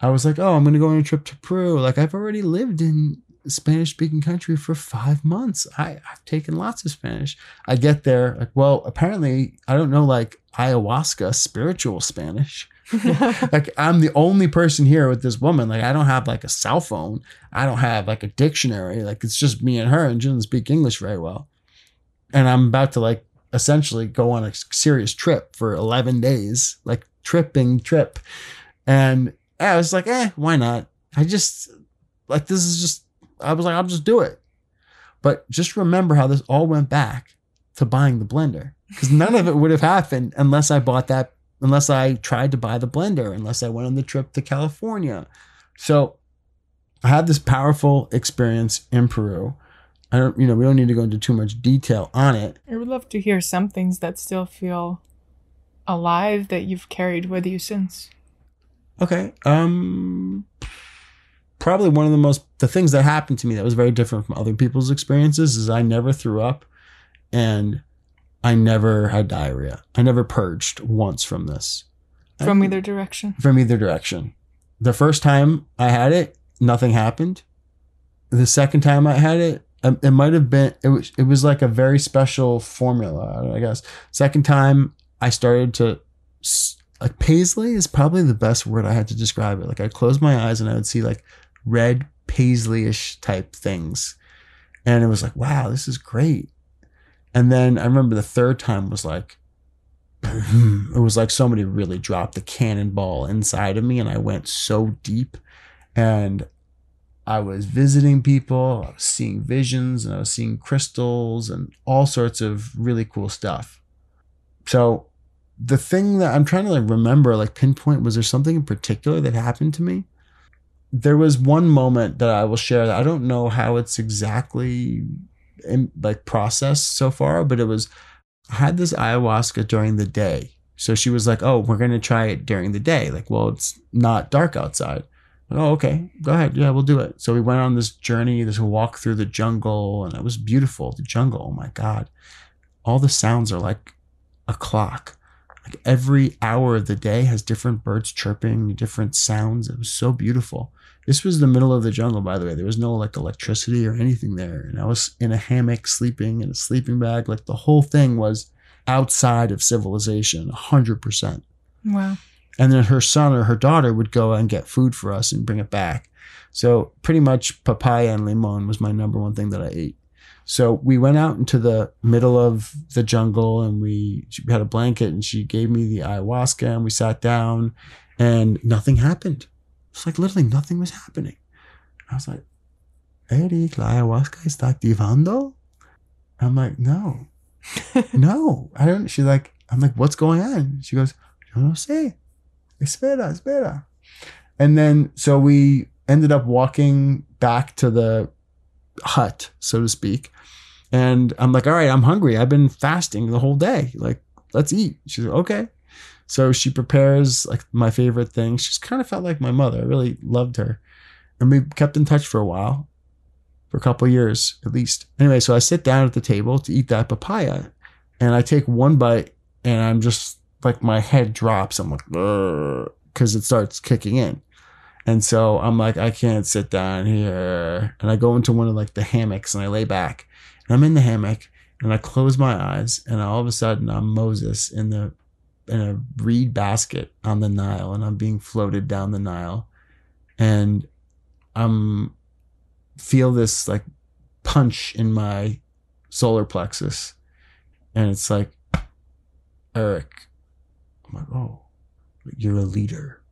I was like, oh, I'm going to go on a trip to Peru. Like, I've already lived in Spanish speaking country for five months. I, I've taken lots of Spanish. I get there, like, well, apparently, I don't know, like ayahuasca, spiritual Spanish. *laughs* like I'm the only person here with this woman. Like I don't have like a cell phone. I don't have like a dictionary. Like it's just me and her, and she doesn't speak English very well and I'm about to like essentially go on a serious trip for 11 days, like tripping trip. And I was like, eh, why not? I just like this is just I was like, I'll just do it. But just remember how this all went back to buying the blender. Because none of it would have happened unless I bought that, unless I tried to buy the blender, unless I went on the trip to California. So I had this powerful experience in Peru I don't, you know, we don't need to go into too much detail on it. I would love to hear some things that still feel alive that you've carried with you since. Okay. Um, probably one of the most the things that happened to me that was very different from other people's experiences is I never threw up and I never had diarrhea. I never purged once from this. From I- either direction. from either direction. The first time I had it, nothing happened. The second time I had it, um, it might have been it was it was like a very special formula, I guess. Second time I started to like paisley is probably the best word I had to describe it. Like I'd close my eyes and I would see like red paisley-ish type things. And it was like, wow, this is great. And then I remember the third time was like *clears throat* it was like somebody really dropped the cannonball inside of me and I went so deep and I was visiting people, I was seeing visions and I was seeing crystals and all sorts of really cool stuff. So the thing that I'm trying to like remember, like pinpoint, was there something in particular that happened to me? There was one moment that I will share that I don't know how it's exactly in, like processed so far, but it was I had this ayahuasca during the day. So she was like, "Oh, we're gonna try it during the day." Like, well, it's not dark outside. Oh, okay, go ahead. Yeah, we'll do it. So we went on this journey, this walk through the jungle, and it was beautiful. The jungle, oh my god, all the sounds are like a clock. Like every hour of the day has different birds chirping, different sounds. It was so beautiful. This was the middle of the jungle, by the way. There was no like electricity or anything there. And I was in a hammock sleeping in a sleeping bag. Like the whole thing was outside of civilization, 100%. Wow. And then her son or her daughter would go and get food for us and bring it back. So pretty much papaya and limon was my number one thing that I ate. So we went out into the middle of the jungle and we she had a blanket and she gave me the ayahuasca and we sat down and nothing happened. It's like literally nothing was happening. I was like, Eric, la ayahuasca está activando? I'm like, no, *laughs* no, I don't. She's like, I'm like, what's going on? She goes, yo no sé. Espera, espera. And then, so we ended up walking back to the hut, so to speak. And I'm like, all right, I'm hungry. I've been fasting the whole day. Like, let's eat. She's like, okay. So she prepares like my favorite thing. She's kind of felt like my mother. I really loved her. And we kept in touch for a while, for a couple years at least. Anyway, so I sit down at the table to eat that papaya and I take one bite and I'm just like my head drops. I'm like, because it starts kicking in. And so I'm like, I can't sit down here. And I go into one of like the hammocks and I lay back. And I'm in the hammock and I close my eyes and all of a sudden I'm Moses in the in a reed basket on the Nile and I'm being floated down the Nile. And I'm feel this like punch in my solar plexus. And it's like, Eric. I'm like, oh, you're a leader.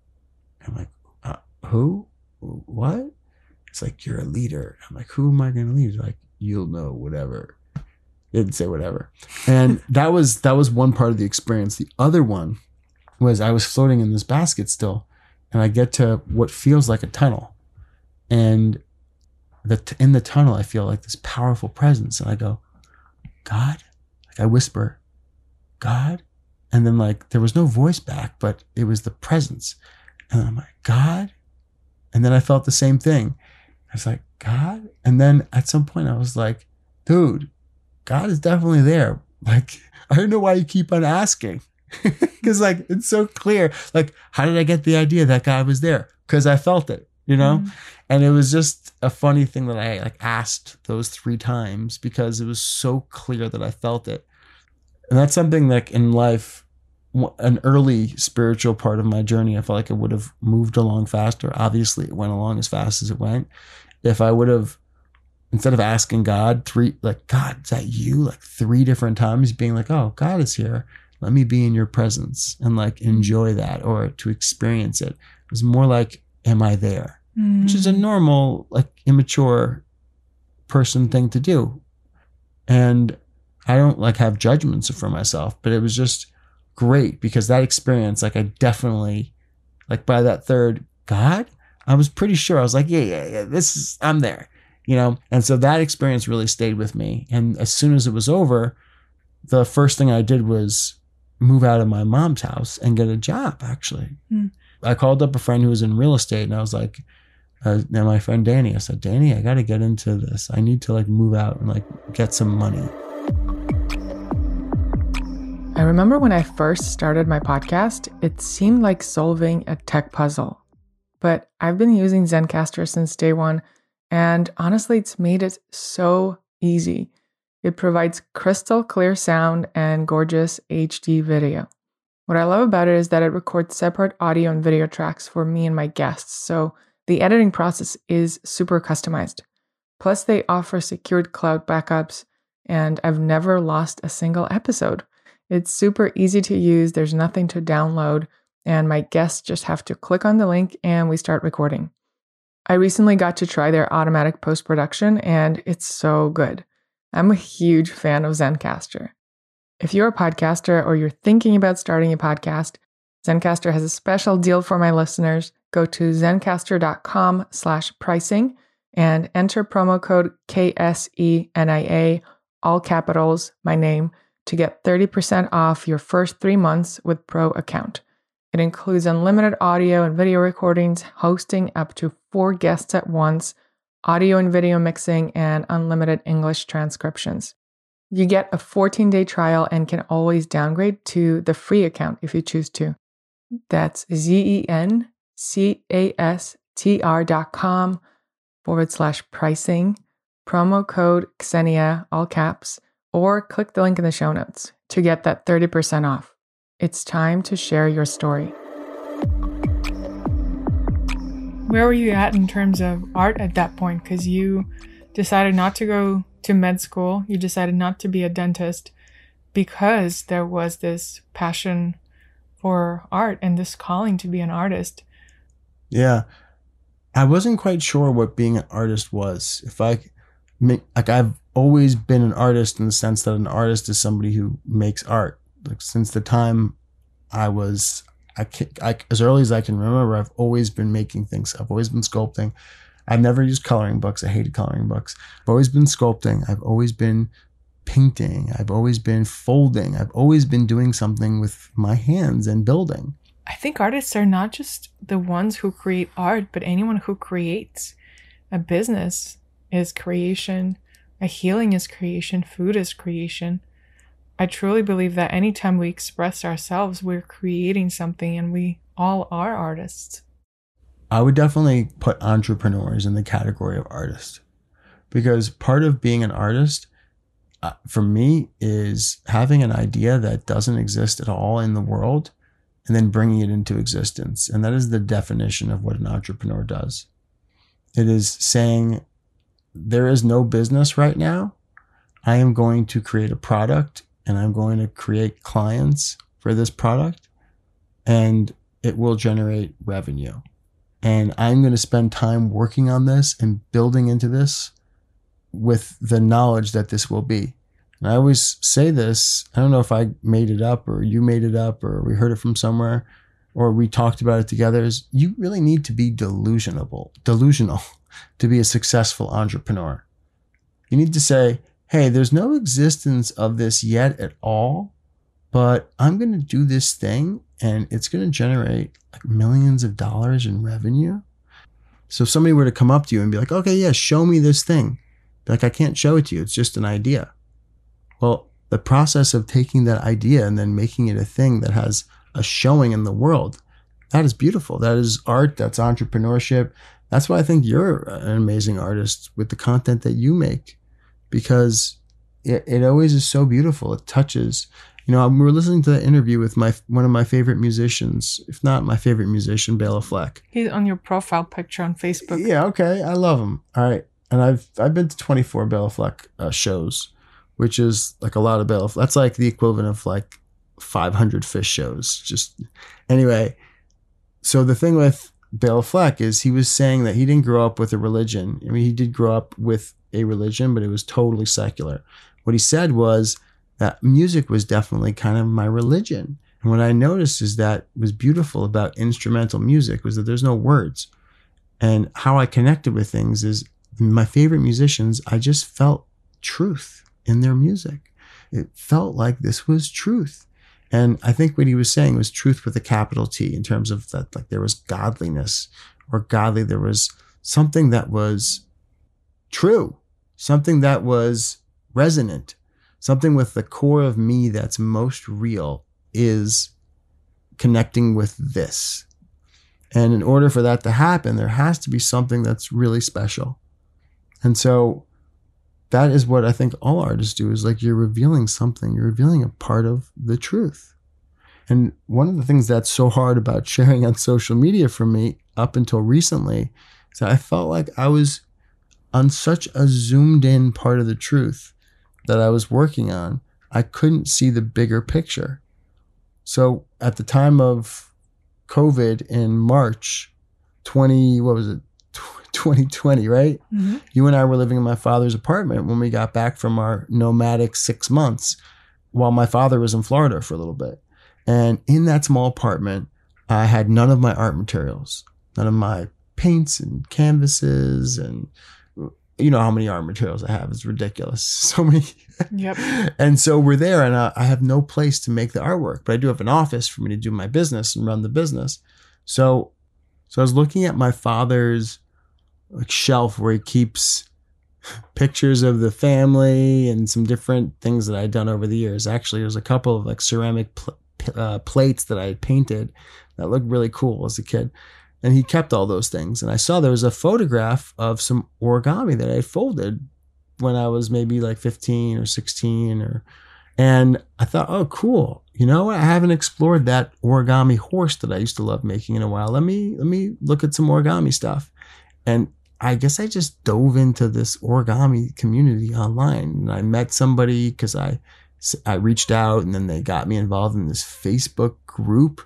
I'm like, uh, who? What? It's like, you're a leader. I'm like, who am I going to lead? Like, you'll know, whatever. Didn't say whatever. And *laughs* that was, that was one part of the experience. The other one was I was floating in this basket still and I get to what feels like a tunnel. And the, in the tunnel, I feel like this powerful presence. And I go, God? Like I whisper, God? And then like there was no voice back, but it was the presence. And I'm like, God? And then I felt the same thing. I was like, God? And then at some point I was like, dude, God is definitely there. *laughs* Like, I don't know why you keep on asking. *laughs* Cause like it's so clear. Like, how did I get the idea that God was there? Because I felt it, you know? Mm. And it was just a funny thing that I like asked those three times because it was so clear that I felt it. And that's something like in life, an early spiritual part of my journey, I felt like it would have moved along faster. Obviously, it went along as fast as it went. If I would have, instead of asking God three, like, God, is that you? Like three different times, being like, oh, God is here. Let me be in your presence and like enjoy that or to experience it. It was more like, am I there? which is a Mm. normal, like immature person thing to do. And I don't like have judgments for myself, but it was just great because that experience, like I definitely, like by that third God, I was pretty sure I was like, yeah, yeah, yeah, this is, I'm there, you know? And so that experience really stayed with me. And as soon as it was over, the first thing I did was move out of my mom's house and get a job actually. Hmm. I called up a friend who was in real estate and I was like, uh, and my friend Danny, I said, Danny, I got to get into this. I need to like move out and like get some money. I remember when I first started my podcast, it seemed like solving a tech puzzle. But I've been using Zencastr since day one, and honestly, it's made it so easy. It provides crystal clear sound and gorgeous HD video. What I love about it is that it records separate audio and video tracks for me and my guests, so the editing process is super customized. Plus, they offer secured cloud backups, and I've never lost a single episode. It's super easy to use, there's nothing to download, and my guests just have to click on the link and we start recording. I recently got to try their automatic post production, and it's so good. I'm a huge fan of Zencastr. If you're a podcaster or you're thinking about starting a podcast, Zencastr has a special deal for my listeners. Go to zencastr.com slash pricing and enter promo code KSENIA, all capitals, my name, to get 30% off your first three months with Pro account. It includes unlimited audio and video recordings, hosting up to four guests at once, audio and video mixing, and unlimited English transcriptions. You get a 14 day trial and can always downgrade to the free account if you choose to. That's Z E N C A S T R dot com forward slash pricing, promo code KSENIA, all caps or click the link in the show notes to get that 30% off. It's time to share your story. Where were you at in terms of art at that point? Because you decided not to go to med school, you decided not to be a dentist because there was this passion for art and this calling to be an artist. Yeah. I wasn't quite sure what being an artist was. If I like I've always been an artist in the sense that an artist is somebody who makes art. Like since the time I was, I, I as early as I can remember, I've always been making things. I've always been sculpting. I've never used coloring books. I hated coloring books. I've always been sculpting. I've always been painting. I've always been folding. I've always been doing something with my hands and building. I think artists are not just the ones who create art, but anyone who creates a business is creation, a healing is creation, food is creation. I truly believe that anytime we express ourselves, we're creating something and we all are artists. I would definitely put entrepreneurs in the category of artist because part of being an artist uh, for me is having an idea that doesn't exist at all in the world and then bringing it into existence. And that is the definition of what an entrepreneur does. It is saying, there is no business right now. I am going to create a product and I'm going to create clients for this product and it will generate revenue. And I'm going to spend time working on this and building into this with the knowledge that this will be. And I always say this I don't know if I made it up or you made it up or we heard it from somewhere or we talked about it together is you really need to be delusional, delusional *laughs* to be a successful entrepreneur. You need to say, hey, there's no existence of this yet at all, but I'm going to do this thing and it's going to generate like millions of dollars in revenue. So if somebody were to come up to you and be like, okay, yeah, show me this thing. Like, I can't show it to you. It's just an idea. Well, the process of taking that idea and then making it a thing that has a showing in the world, that is beautiful. That is art. That's entrepreneurship. That's why I think you're an amazing artist with the content that you make because it, it always is so beautiful. It touches. You know, we were listening to the interview with my one of my favorite musicians, if not my favorite musician, Bela Fleck. He's on your profile picture on Facebook. Yeah, okay, I love him. All right, and I've I've been to 24 Bela Fleck uh, shows, which is like a lot of Bela. That's like the equivalent of like 500 Phish shows. Just anyway, so the thing with Bela Fleck is he was saying that he didn't grow up with a religion. I mean, he did grow up with a religion, but it was totally secular. What he said was that music was definitely kind of my religion. And what I noticed is that was beautiful about instrumental music was that there's no words. And how I connected with things is my favorite musicians, I just felt truth in their music. It felt like this was truth. And I think what he was saying was truth with a capital T in terms of that, like there was godliness or godly, there was something that was true, something that was resonant, something with the core of me that's most real is connecting with this. And in order for that to happen, there has to be something that's really special. And so that is what I think all artists do is like you're revealing something, you're revealing a part of the truth. And one of the things that's so hard about *laughs* sharing on social media for me up until recently is that I felt like I was on such a zoomed in part of the truth that I was working on. I couldn't see the bigger picture. So at the time of COVID in March 20, what was it? 2020, right? Mm-hmm. You and I were living in my father's apartment when we got back from our nomadic six months while my father was in Florida for a little bit. And in that small apartment, I had none of my art materials, none of my paints and canvases and you know how many art materials I have. It's ridiculous. *laughs* So many. Yep. *laughs* and so we're there, and I, I, have no place to make the artwork, but I do have an office for me to do my business and run the business. So, so I was looking at my father's like shelf where he keeps *laughs* pictures of the family and some different things that I'd done over the years. Actually, there's a couple of like ceramic pl- uh, plates that I had painted that looked really cool as a kid and he kept all those things. And I saw there was a photograph of some origami that I folded when I was maybe like 15 or 16 or and I thought, oh cool. You know, I haven't explored that origami horse that I used to love making in a while. Let me let me look at some origami stuff. And I guess I just dove into this origami community online and I met somebody because I I reached out and then they got me involved in this Facebook group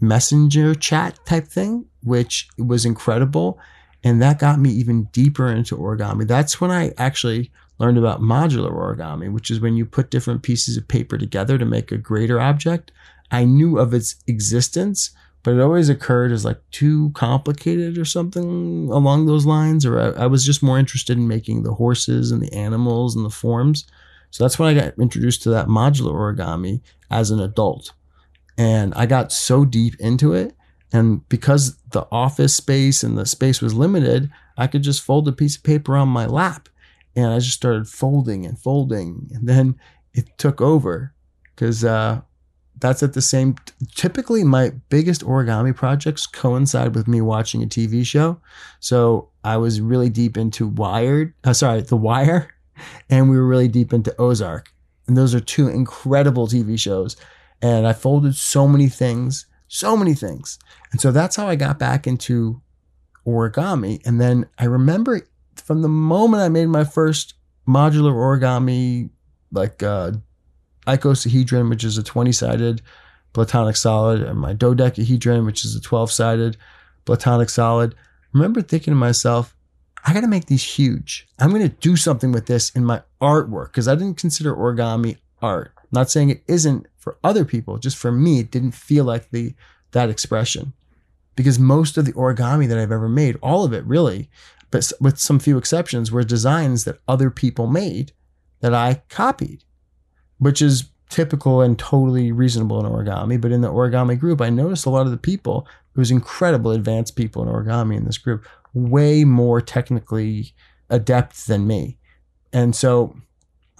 messenger chat type thing, which was incredible. And that got me even deeper into origami. That's when I actually learned about modular origami, which is when you put different pieces of paper together to make a greater object. I knew of its existence, but it always occurred as like too complicated or something along those lines. Or I, I was just more interested in making the horses and the animals and the forms. So that's when I got introduced to that modular origami as an adult. And I got so deep into it. And because the office space and the space was limited, I could just fold a piece of paper on my lap. And I just started folding and folding. And then it took over because uh, that's at the same typically my biggest origami projects coincide with me watching a tv show so i was really deep into wired uh, sorry the wire *laughs* and we were really deep into ozark and those are two incredible tv shows and I folded so many things, so many things. And so that's how I got back into origami. And then I remember from the moment I made my first modular origami, like uh, icosahedron, which is a 20 sided platonic solid, and my dodecahedron, which is a 12 sided platonic solid. I remember thinking to myself, I got to make these huge. I'm going to do something with this in my artwork because I didn't consider origami art. I'm not saying it isn't for other people, just for me, it didn't feel like the that expression. Because most of the origami that I've ever made, all of it really, but with some few exceptions, were designs that other people made that I copied, which is typical and totally reasonable in origami. But in the origami group, I noticed a lot of the people, it was incredible advanced people in origami in this group, way more technically adept than me. And so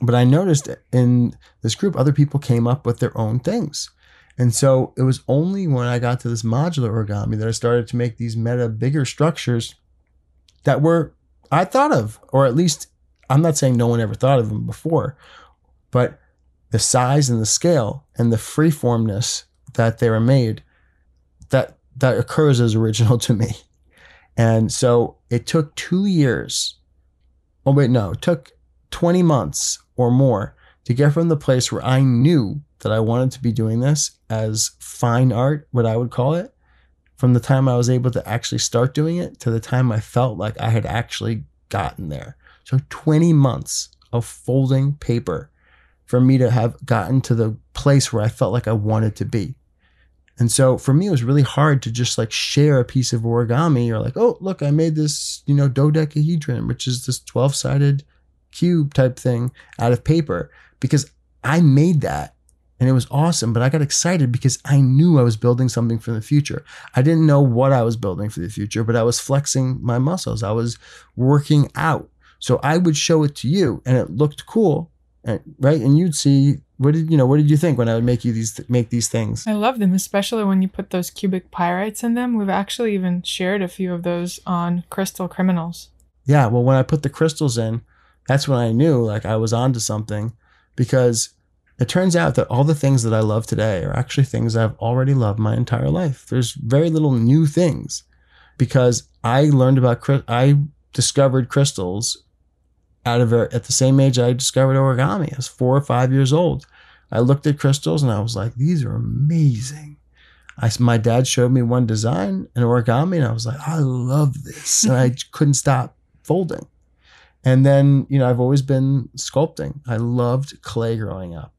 but I noticed in this group, other people came up with their own things. And so it was only when I got to this modular origami that I started to make these meta bigger structures that were I thought of, or at least I'm not saying no one ever thought of them before, but the size and the scale and the freeformness that they were made, that that occurs as original to me. And so it took two years. Oh wait, no, it took 20 months or more to get from the place where I knew that I wanted to be doing this as fine art, what I would call it, from the time I was able to actually start doing it to the time I felt like I had actually gotten there. So 20 months of folding paper for me to have gotten to the place where I felt like I wanted to be. And so for me, it was really hard to just like share a piece of origami or like, oh, look, I made this, you know, dodecahedron, which is this 12 sided cube type thing out of paper because I made that and it was awesome. But I got excited because I knew I was building something for the future. I didn't know what I was building for the future, but I was flexing my muscles. I was working out. So I would show it to you and it looked cool. And, right. And you'd see what did you know? What did you think when I would make you these make these things? I love them, especially when you put those cubic pyrites in them. We've actually even shared a few of those on Crystal Criminals. Yeah, well, when I put the crystals in, that's when I knew like I was onto something, because it turns out that all the things that I love today are actually things I've already loved my entire life. There's very little new things, because I learned about I discovered crystals out of it at the same age I discovered origami. I was four or five years old. I looked at crystals and I was like, these are amazing. I, my dad showed me one design in origami and I was like, I love this. And I *laughs* couldn't stop folding. And then, you know, I've always been sculpting. I loved clay growing up.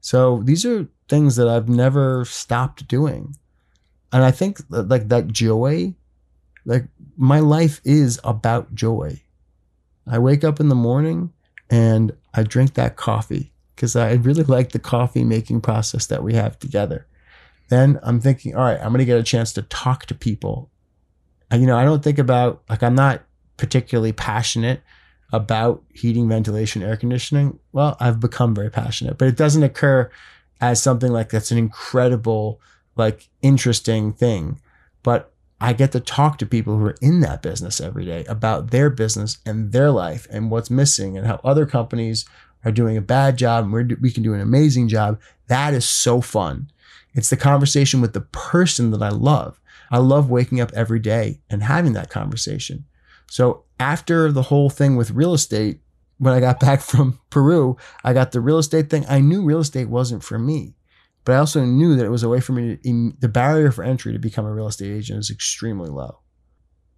So these are things that I've never stopped doing. And I think that, like that joy, like my life is about joy. I wake up in the morning and I drink that coffee because I really like the coffee making process that we have together. Then I'm thinking, all right, I'm going to get a chance to talk to people. And, you know, I don't think about, like, I'm not particularly passionate about heating, ventilation, air conditioning. Well, I've become very passionate, but it doesn't occur as something like that's an incredible, like, interesting thing. But I get to talk to people who are in that business every day about their business and their life and what's missing and how other companies are doing a bad job and we can do an amazing job. That is so fun. It's the conversation with the person that I love. I love waking up every day and having that conversation. So after the whole thing with real estate, when I got *laughs* back from Peru, I got the real estate thing. I knew real estate wasn't for me, but I also knew that it was a way for me to, the barrier for entry to become a real estate agent is extremely low.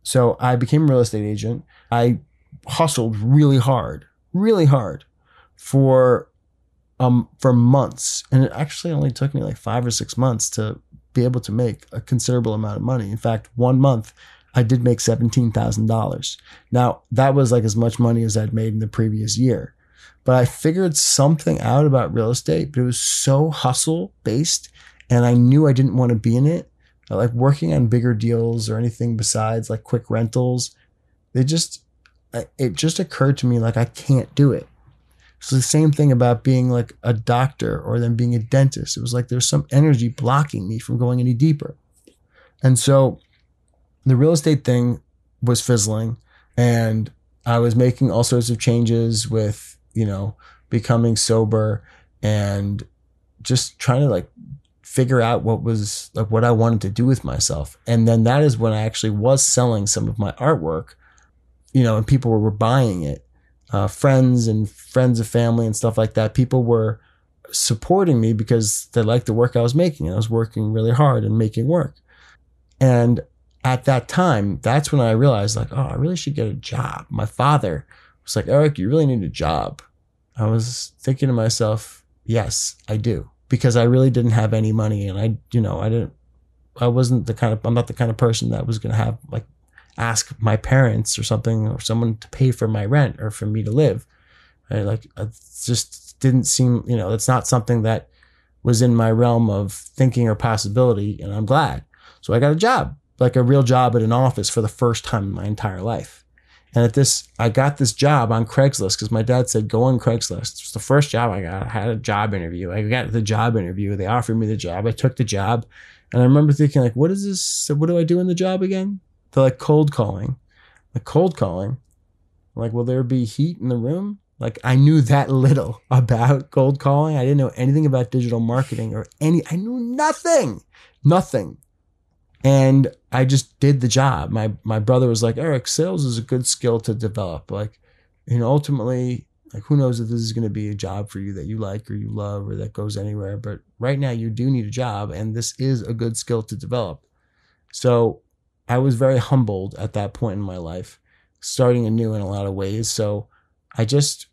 So I became a real estate agent. I hustled really hard, really hard for um for months and it actually only took me like 5 or 6 months to be able to make a considerable amount of money in fact one month I did make $17,000 now that was like as much money as I'd made in the previous year but I figured something out about real estate but it was so hustle based and I knew I didn't want to be in it like working on bigger deals or anything besides like quick rentals they just it just occurred to me like I can't do it it's the same thing about being like a doctor or then being a dentist. It was like there's some energy blocking me from going any deeper. And so the real estate thing was fizzling and I was making all sorts of changes with, you know, becoming sober and just trying to like figure out what was like what I wanted to do with myself. And then that is when I actually was selling some of my artwork, you know, and people were buying it uh, friends and friends of family and stuff like that, people were supporting me because they liked the work I was making. I was working really hard and making work. And at that time, that's when I realized, like, oh, I really should get a job. My father was like, Eric, you really need a job. I was thinking to myself, yes, I do, because I really didn't have any money, and I, you know, I didn't, I wasn't the kind of, I'm not the kind of person that was going to have like ask my parents or something or someone to pay for my rent or for me to live. Right? Like it just didn't seem, you know, it's not something that was in my realm of thinking or possibility. And I'm glad. So I got a job, like a real job at an office for the first time in my entire life. And at this, I got this job on Craigslist because my dad said, go on Craigslist. It's the first job I got. I had a job interview. I got the job interview. They offered me the job. I took the job. And I remember thinking, like, what is this? What do I do in the job again? They're like cold calling. Like cold calling. Like, will there be heat in the room? Like I knew that little about cold calling. I didn't know anything about digital marketing or any I knew nothing. Nothing. And I just did the job. My my brother was like, Eric, sales is a good skill to develop. Like, you know, ultimately, like who knows if this is gonna be a job for you that you like or you love or that goes anywhere. But right now you do need a job and this is a good skill to develop. So I was very humbled at that point in my life, starting anew in a lot of ways. So I just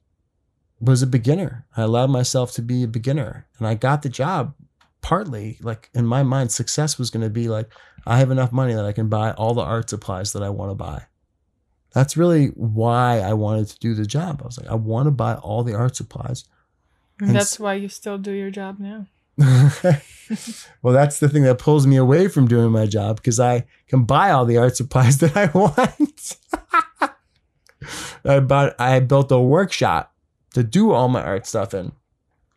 was a beginner. I allowed myself to be a beginner and I got the job partly like in my mind success was going to be like I have enough money that I can buy all the art supplies that I want to buy. That's really why I wanted to do the job. I was like I want to buy all the art supplies. And that's why you still do your job now. *laughs* *laughs* well, that's the thing that pulls me away from doing my job because I can buy all the art supplies *laughs* that I want. I bought, I built a workshop to do all my art stuff in.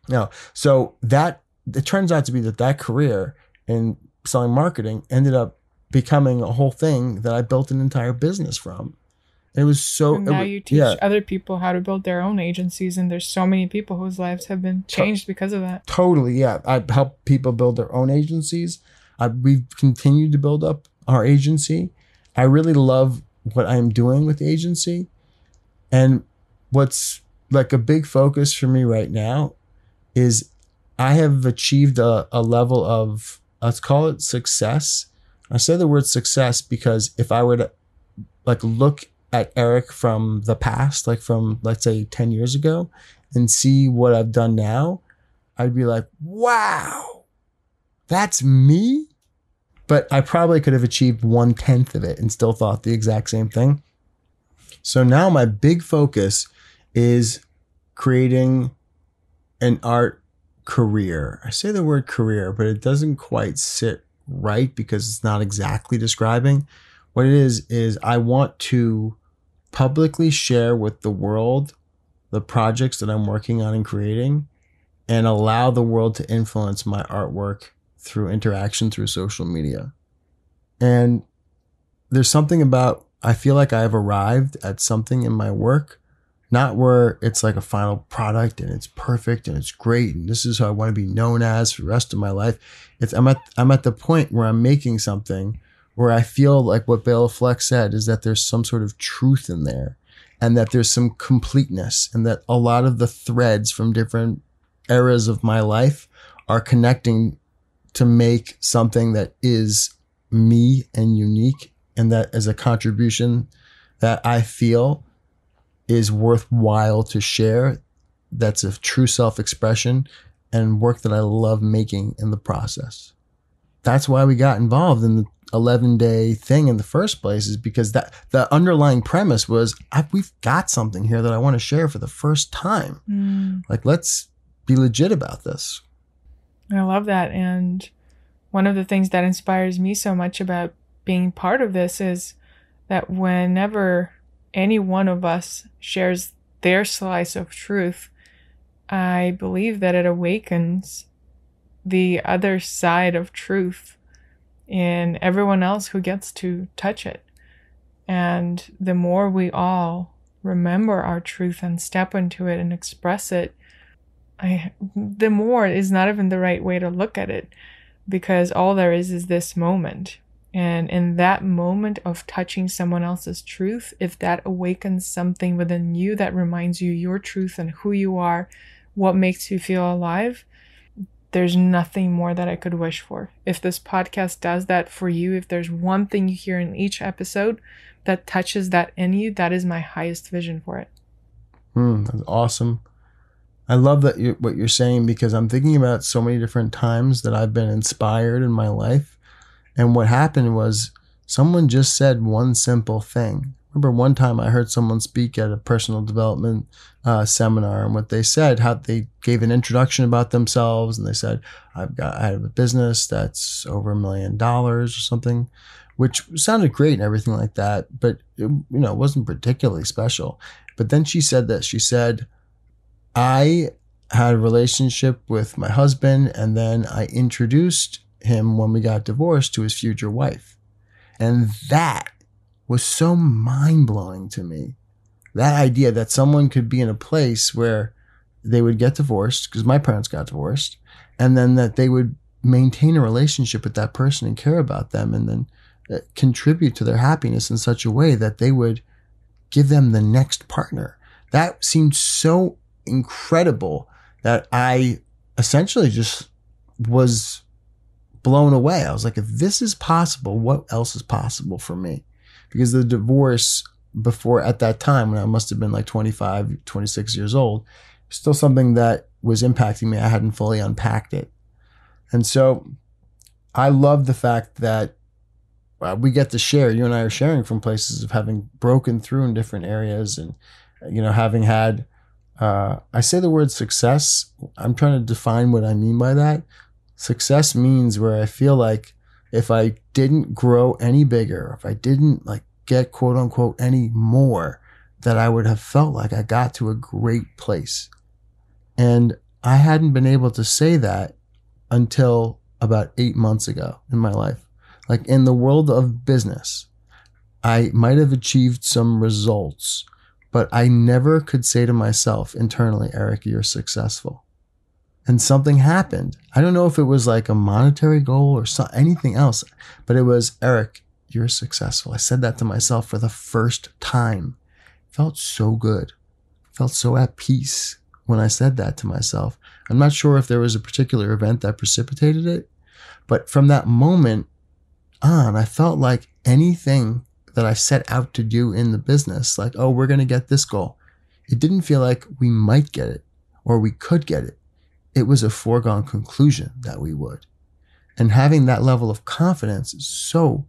Now, so that it turns out to be that that career in selling marketing ended up becoming a whole thing that I built an entire business from. It was so. And now it, you teach yeah, other people how to build their own agencies, and there's so many people whose lives have been changed because of that. totally. Yeah, I help people build their own agencies. I, we've continued to build up our agency. I really love what I'm doing with the agency, and what's like a big focus for me right now is I have achieved a, a level of let's call it success. I say the word success because if I were to like look at Eric from the past, like from let's say 10 years ago, and see what I've done now, I'd be like, wow, that's me. But I probably could have achieved one tenth of it and still thought the exact same thing. So now my big focus is creating an art career. I say the word career, but it doesn't quite sit right because it's not exactly describing. What it is, is I want to publicly share with the world the projects that I'm working on and creating and allow the world to influence my artwork through interaction through social media. And there's something about, I feel like I've arrived at something in my work not where it's like a final product and it's perfect and it's great and this is how I want to be known as for the rest of my life. It's I'm at I'm at the point where I'm making something where I feel like what Bela Fleck said is that there's some sort of truth in there and that there's some completeness and that a lot of the threads from different eras of my life are connecting to make something that is me and unique and that as a contribution that I feel is worthwhile to share that's a true self-expression and work that I love making in the process. That's why we got involved in the 11 day thing in the first place is because that the underlying premise was I, we've got something here that I want to share for the first time. Mm, Like let's be legit about this. I love that. And one of the things that inspires me so much about being part of this is that whenever any one of us shares their slice of truth, I believe that it awakens the other side of truth in everyone else who gets to touch it. And the more we all remember our truth and step into it and express it, I the more is not even the right way to look at it because all there is is this moment. And in that moment of touching someone else's truth, if that awakens something within you that reminds you your truth and who you are, what makes you feel alive, there's nothing more that I could wish for. If this podcast does that for you, if there's one thing you hear in each episode that touches that in you, that is my highest vision for it. Hmm, that's awesome. I love that you, what you're saying because I'm thinking about so many different times that I've been inspired in my life. And what happened was someone just said one simple thing. Remember one time I heard someone speak at a personal development uh, seminar, and what they said, how they gave an introduction about themselves, and they said, "I've got, I have a business that's over a million dollars or something," which sounded great and everything like that, but it, you know, it wasn't particularly special. But then she said this. She said, I had a relationship with my husband, and then I introduced him when we got divorced to his future wife. And that was so mind blowing to me. That idea that someone could be in a place where they would get divorced, because my parents got divorced, and then that they would maintain a relationship with that person and care about them, and then uh, contribute to their happiness in such a way that they would give them the next partner. That seemed so incredible that I essentially just was blown away. I was like, if this is possible, what else is possible for me? Because the divorce before at that time, when I must have been like 25, 26 years old, still something that was impacting me. I hadn't fully unpacked it. And so I love the fact that we get to share. You and I are sharing from places of having broken through in different areas and, you know, having had uh, I say the word success. I'm trying to define what I mean by that. Success means where I feel like if I didn't grow any bigger, if I didn't like get quote unquote any more, that I would have felt like I got to a great place. And I hadn't been able to say that until about eight months ago in my life. Like in the world of business, I might have achieved some results, but I never could say to myself internally, Eric, you're successful. And something happened. I don't know if it was like a monetary goal or so, anything else, but it was, Eric, you're successful. I said that to myself for the first time. felt so good. felt so at peace when I said that to myself. I'm not sure if there was a particular event that precipitated it, but from that moment on, I felt like anything that I set out to do in the business, like, oh, we're going to get this goal, it didn't feel like we might get it or we could get it. It was a foregone conclusion that we would. And having that level of confidence is so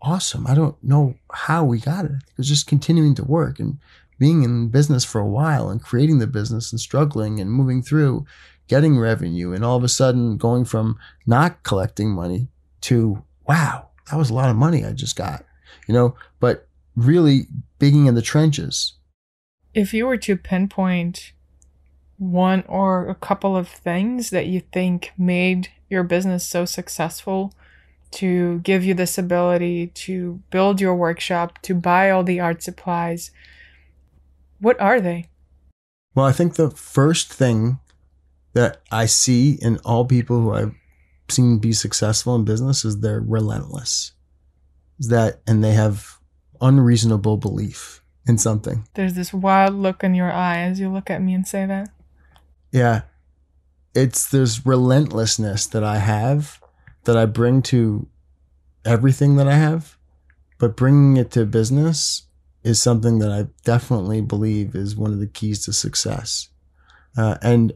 awesome. I don't know how we got it. It was just continuing to work and being in business for a while and creating the business and struggling and moving through getting revenue and all of a sudden going from not collecting money to wow that was a lot of money i just got you know but really being in the trenches if you were to pinpoint one or a couple of things that you think made your business so successful to give you this ability to build your workshop to buy all the art supplies what are they? Well, I think the first thing that I see in all people who I've seen be successful in business is they're relentless. Is that and they have unreasonable belief in something. There's this wild look in your eye as you look at me and say that. Yeah. It's this relentlessness that I have that I bring to everything that I have, but bringing it to business is something that I definitely believe is one of the keys to success. Uh, and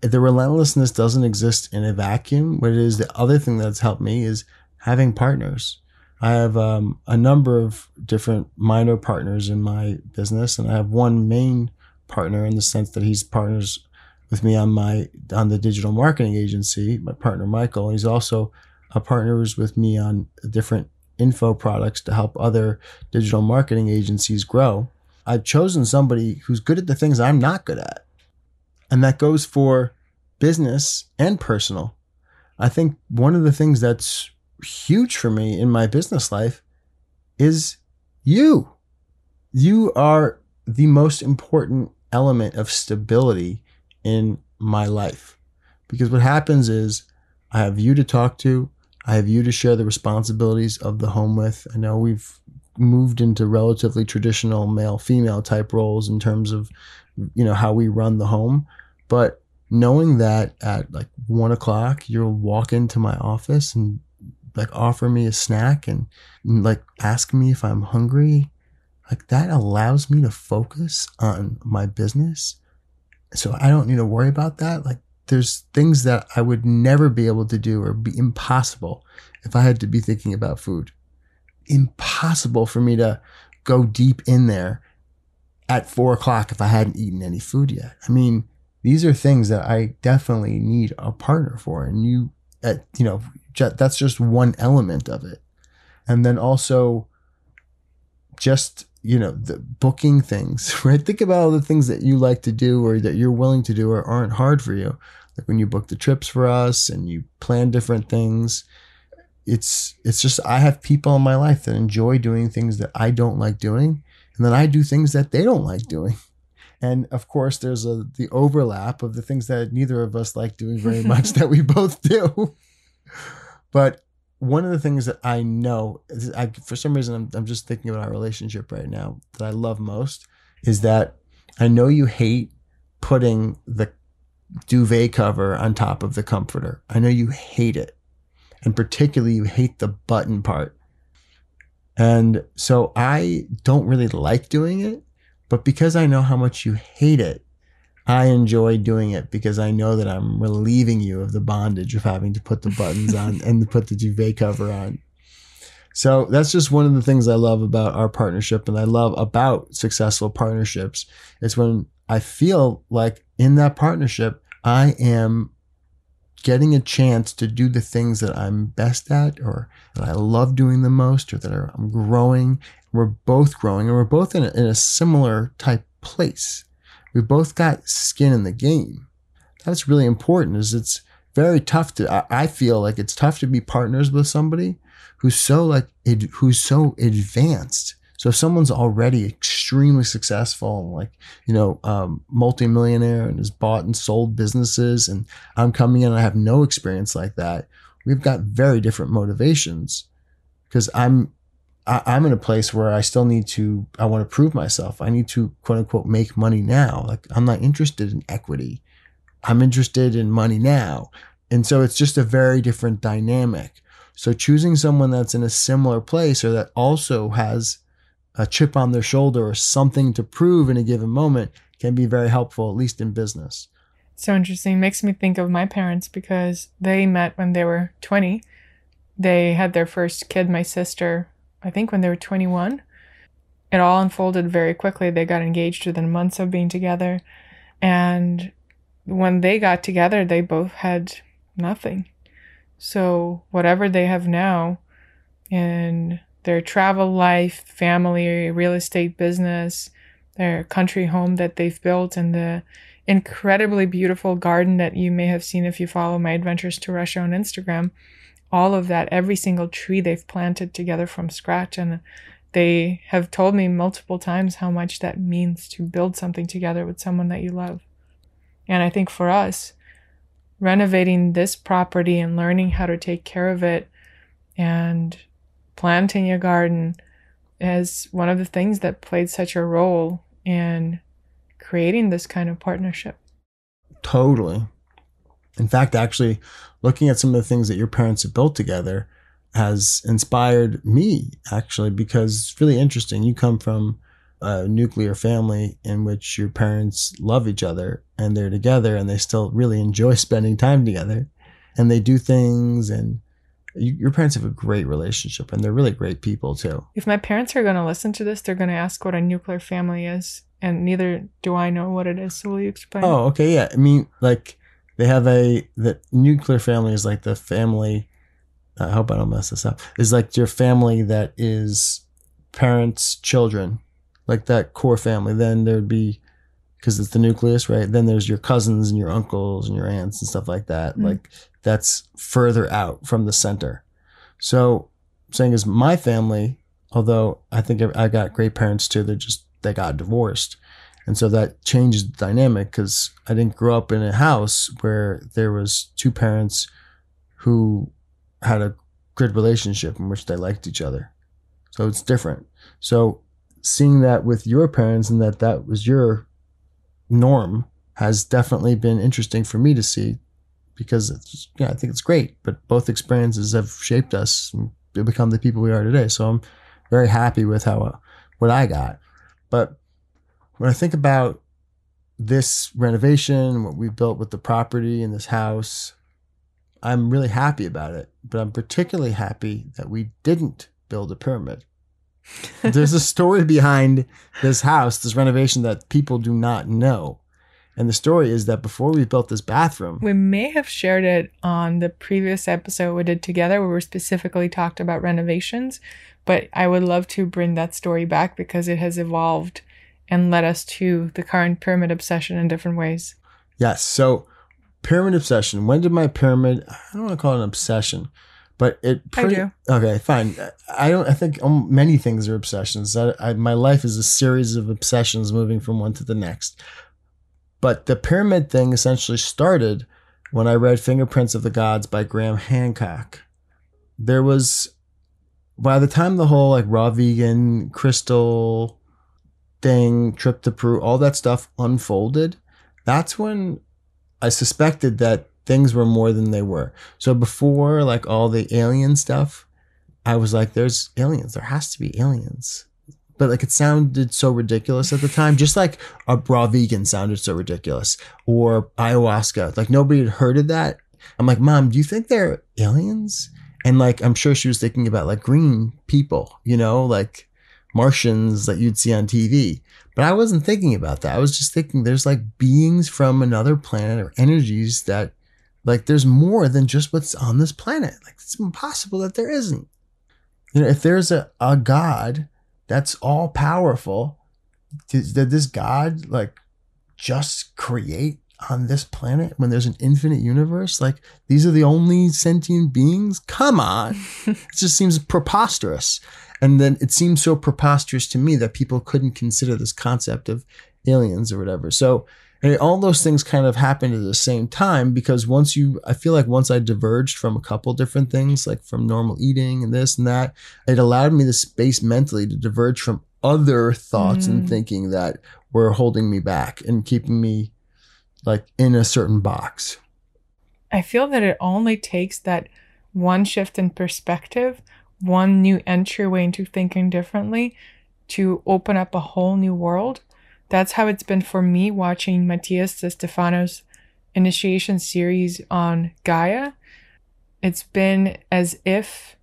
the relentlessness doesn't exist in a vacuum. What it is, the other thing that's helped me is having partners. I have um, a number of different minor partners in my business, and I have one main partner in the sense that he's partners with me on my on the digital marketing agency. My partner Michael, he's also a partners with me on different info products to help other digital marketing agencies grow. I've chosen somebody who's good at the things I'm not good at. And that goes for business and personal. I think one of the things that's huge for me in my business life is you. You are the most important element of stability in my life. Because what happens is I have you to talk to, I have you to share the responsibilities of the home with. I know we've moved into relatively traditional male female type roles in terms of you know how we run the home but knowing that at like one o'clock you'll walk into my office and like offer me a snack and, and like ask me if i'm hungry like that allows me to focus on my business so i don't need to worry about that like there's things that I would never be able to do or be impossible if I had to be thinking about food. Impossible for me to go deep in there at four o'clock if I hadn't eaten any food yet. I mean, these are things that I definitely need a partner for. And you, uh, you know, that's just one element of it. And then also just you know, the booking things, *laughs* right? Think about all the things that you like to do or that you're willing to do or aren't hard for you. Like when you book the trips for us and you plan different things. It's it's just I have people in my life that enjoy doing things that I don't like doing, and then I do things that they don't like doing. And of course, there's a the overlap of the things that neither of us like doing very *laughs* much that we both do. *laughs* But one of the things that I know, I, for some reason, I'm, I'm just thinking about our relationship right now that I love most is that I know you hate putting the duvet cover on top of the comforter. I know you hate it. And particularly, you hate the button part. And so I don't really like doing it. But because I know how much you hate it, I enjoy doing it because I know that I'm relieving you of the bondage of having to put the buttons on *laughs* and to put the duvet cover on. So that's just one of the things I love about our partnership and I love about successful partnerships. It's when I feel like in that partnership, I am getting a chance to do the things that I'm best at or that I love doing the most or that I'm growing. We're both growing and we're both in a, in a similar type place. We've both got skin in the game. That's really important is it's very tough to, I, I feel like it's tough to be partners with somebody who's so like, who's so advanced so if someone's already extremely successful, like, you know, um, multimillionaire and has bought and sold businesses, and I'm coming in and I have no experience like that, we've got very different motivations because I'm, I, I'm in a place where I still need to, I want to prove myself. I need to quote unquote make money now. Like I'm not interested in equity. I'm interested in money now. And so it's just a very different dynamic. So choosing someone that's in a similar place or that also has a chip on their shoulder or something to prove in a given moment can be very helpful, at least in business. So interesting. Makes me think of my parents because they met when they were 20. They had their first kid, my sister, I think when they were 21. It all unfolded very quickly. They got engaged within months of being together. And when they got together, they both had nothing. So, whatever they have now in their travel life, family, real estate business, their country home that they've built, and the incredibly beautiful garden that you may have seen if you follow my adventures to Russia on Instagram. All of that, every single tree they've planted together from scratch. And they have told me multiple times how much that means to build something together with someone that you love. And I think for us, renovating this property and learning how to take care of it and planting a garden is one of the things that played such a role in creating this kind of partnership. Totally. In fact, actually, looking at some of the things that your parents have built together has inspired me, actually, because it's really interesting. You come from a nuclear family in which your parents love each other and they're together and they still really enjoy *laughs* spending time together and they do things and you, your parents have a great relationship and they're really great people too. If my parents are going to listen to this, they're going to ask what a nuclear family is, and neither do I know what it is. So will you explain? Oh, okay, yeah. I mean, like they have a the nuclear family is like the family. I hope I don't mess this up. Is like your family that is parents, children, like that core family. Then there'd be because it's the nucleus, right? Then there's your cousins and your uncles and your aunts and stuff like that. Mm-hmm. Like that's further out from the center. So saying is my family, although I think I got great parents too, they're just, they got divorced. And so that changes the dynamic because I didn't grow up in a house where there was two parents who had a good relationship in which they liked each other. So it's different. So seeing that with your parents and that that was your norm has definitely been interesting for me to see because it's, yeah, I think it's great. But both experiences have shaped us and become the people we are today. So I'm very happy with how what I got. But when I think about this renovation, what we built with the property in this house, I'm really happy about it. But I'm particularly happy that we didn't build a pyramid. *laughs* There's a story behind this house, this renovation that people do not know. And the story is that before we built this bathroom, we may have shared it on the previous episode we did together where we specifically talked about renovations. But I would love to bring that story back because it has evolved and led us to the current pyramid obsession in different ways. Yes. So, pyramid obsession. When did my pyramid, I don't want to call it an obsession, but it pretty, I do. Okay, fine. I don't. I think um, many things are obsessions. I, I, my life is a series of obsessions, moving from one to the next. But the pyramid thing essentially started when I read Fingerprints of the Gods by Graham Hancock. There was, by the time the whole like raw vegan crystal thing, trip to Peru, all that stuff unfolded, that's when I suspected that things were more than they were. So before like all the alien stuff, I was like, there's aliens. There has to be aliens but like it sounded so ridiculous at the time, just like a raw vegan sounded so ridiculous or ayahuasca. Like nobody had heard of that. I'm like, mom, do you think they're aliens? And like, I'm sure she was thinking about like green people, you know, like Martians that you'd see on TV. But I wasn't thinking about that. I was just thinking there's like beings from another planet or energies that Like there's more than just what's on this planet. Like it's impossible that there isn't. You know, if there's a, a God that's all powerful, did, did this God like just create on this planet when there's an infinite universe? Like these are the only sentient beings? Come on. *laughs* it just seems preposterous. And then it seems so preposterous to me that people couldn't consider this concept of aliens or whatever. So all those things kind of happened at the same time because once you, I feel like once I diverged from a couple different things, like from normal eating and this and that, it allowed me the space mentally to diverge from other thoughts mm. and thinking that were holding me back and keeping me like in a certain box. I feel that it only takes that one shift in perspective, one new entryway into thinking differently to open up a whole new world that's how it's been for me watching Matias Stefano's initiation series on Gaia. It's been as if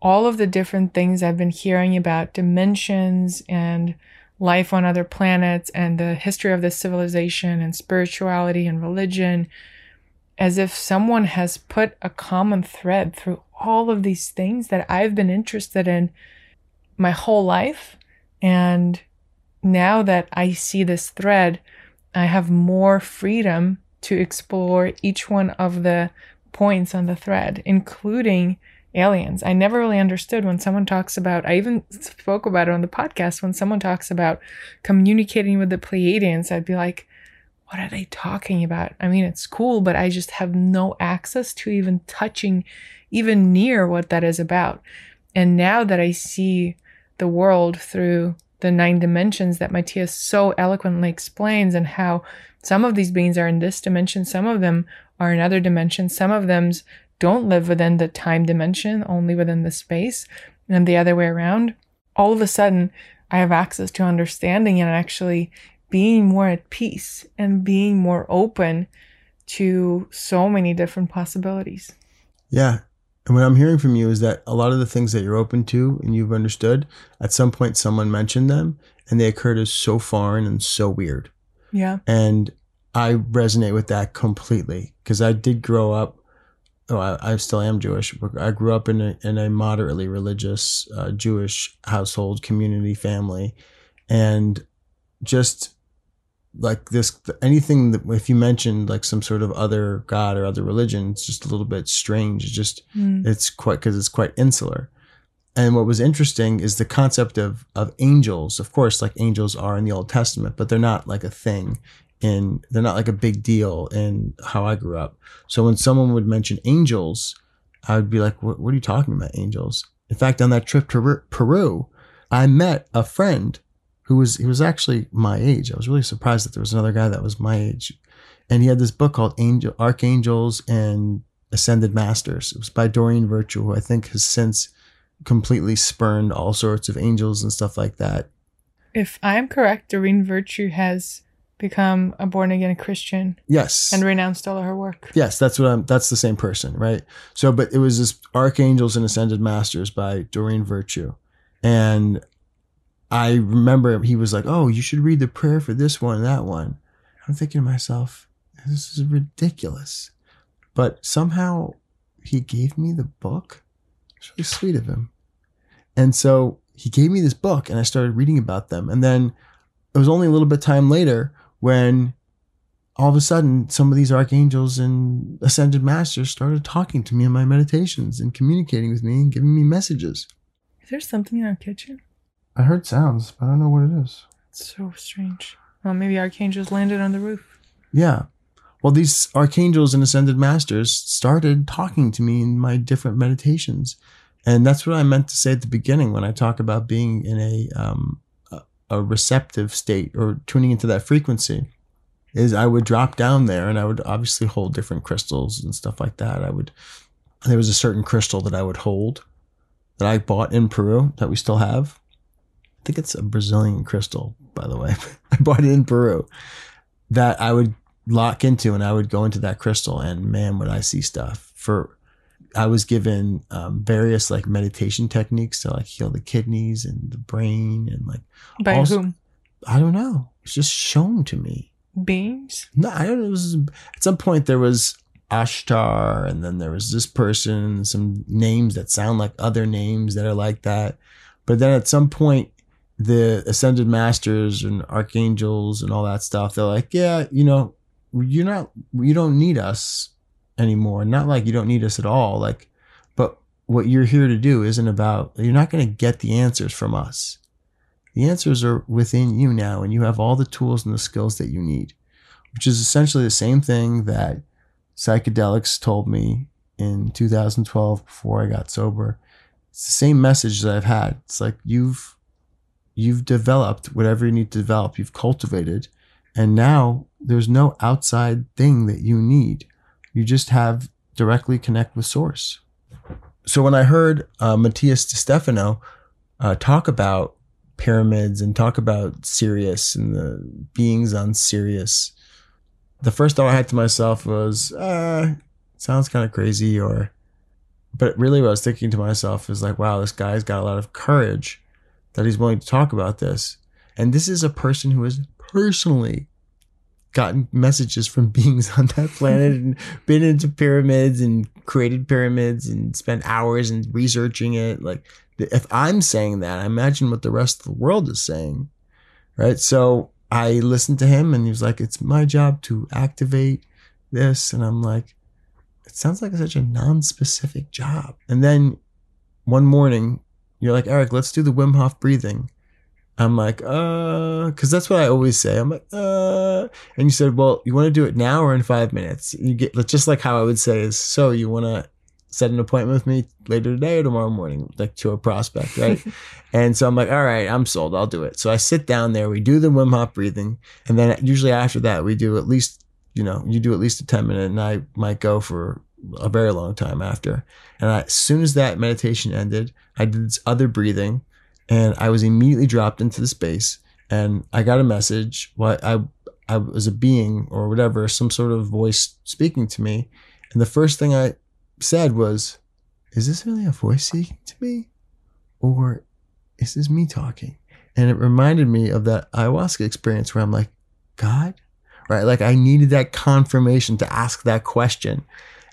all of the different things I've been hearing about dimensions and life on other planets and the history of this civilization and spirituality and religion, as if someone has put a common thread through all of these things that I've been interested in my whole life. And now that I see this thread, I have more freedom to explore each one of the points on the thread, including aliens. I never really understood when someone talks about, I even spoke about it on the podcast, when someone talks about communicating with the Pleiadians, I'd be like, what are they talking about? I mean, it's cool, but I just have no access to even touching even near what that is about. And now that I see the world through the nine dimensions that Matias so eloquently explains, and how some of these beings are in this dimension, some of them are in other dimensions, some of them don't live within the time dimension, only within the space, and the other way around. All of a sudden, I have access to understanding and actually being more at peace and being more open to so many different possibilities. Yeah. And what I'm hearing from you is that a lot of the things that you're open to and you've understood, at some point someone mentioned them and they occurred as so foreign and so weird. Yeah. And I resonate with that completely because I did grow up. Oh, I, I, still am Jewish. But I grew up in a, in a moderately religious uh, Jewish household, community, family, and just like this anything that if you mentioned like some sort of other god or other religion it's just a little bit strange. It's just mm. it's quite because it's quite insular. And what was interesting is the concept of of angels. Of course like angels are in the old testament but they're not like a thing in they're not like a big deal in how i grew up. So when someone would mention angels i would be like what, what are you talking about angels? In fact on that trip to peru i met a friend who was he was actually my age. I was really surprised that there was another guy that was my age, and he had this book called Angel Archangels and Ascended Masters. It was by Doreen Virtue, who I think has since completely spurned all sorts of angels and stuff like that. If I'm correct, Doreen Virtue has become a born again Christian. Yes. And renounced all of her work. Yes, that's what I'm that's the same person, right? So but it was this Archangels and Ascended Masters by Doreen Virtue. And I remember he was like, "Oh, you should read the prayer for this one and that one." I'm thinking to myself, "This is ridiculous," but somehow he gave me the book. It's really sweet of him, and so he gave me this book, and I started reading about them. And then it was only a little bit time later when all of a sudden some of these archangels and ascended masters started talking to me in my meditations and communicating with me and giving me messages. Is there something in our kitchen? I heard sounds, but I don't know what it is. It's so strange. Well, maybe archangels landed on the roof. Yeah. Well, these archangels and ascended masters started talking to me in my different meditations. And that's what I meant to say at the beginning when I talk about being in a, um, a receptive state or tuning into that frequency is I would drop down there and I would obviously hold different crystals and stuff like that. I would, there was a certain crystal that I would hold that I bought in Peru that we still have. I think it's a Brazilian crystal, by the way. *laughs* I bought it in Peru that I would lock into and I would go into that crystal and man, would I see stuff for, I was given um, various like meditation techniques to like heal the kidneys and the brain and like by also, whom? I don't know. It's just shown to me. Beings? No, I don't know. It Was, at some point there was Ashtar, and then there was this person, some names that sound like other names that are like that. But then at some point, the ascended masters and archangels and all that stuff, they're like, yeah, you know, you're not, you don't need us anymore. Not like you don't need us at all. Like, but what you're here to do isn't about, you're not going to get the answers from us. The answers are within you now, and you have all the tools and the skills that you need, which is essentially the same thing that psychedelics told me in 2012 before I got sober. It's the same message that I've had. It's like you've you've developed whatever you need to develop, you've cultivated, and now there's no outside thing that you need. You just have directly connect with source. So when I heard uh, Matias Stefano uh, talk about pyramids and talk about Sirius and the beings on Sirius, the first thought I had to myself was, uh, sounds kind of crazy or but really what I was thinking to myself is like, wow, this guy's got a lot of courage that he's willing to talk about this. And this is a person who has personally gotten messages from *laughs* beings on that planet and *laughs* been into pyramids and created pyramids and spent hours and researching it. Like, if I'm saying that, I imagine what the rest of the world is saying. Right. So I listened to him and he was like, it's my job to activate this. And I'm like, it sounds like such a non-specific job. And then one morning, you're like, Eric, let's do the Wim Hof breathing. I'm like, uh, because that's what I always say. I'm like, uh, and you said, well, you want to do it now or in five minutes? You get that's just like how I would say is, so you want to set an appointment with me later today or tomorrow morning, like to a prospect, right? *laughs* and so I'm like, all right, I'm sold. I'll do it. So I sit down there, we do the Wim Hof breathing, and then usually after that, we do at least you know, you do at least a 10 minute and I might go for a very long time after. And I, as soon as that meditation ended, I did this other breathing and I was immediately dropped into the space and I got a message. What I, I was a being or whatever, some sort of voice speaking to me. And the first thing I said was, is this really a voice speaking to me? Or is this me talking? And it reminded me of that ayahuasca experience where I'm like, God, right? Like I needed that confirmation to ask that question.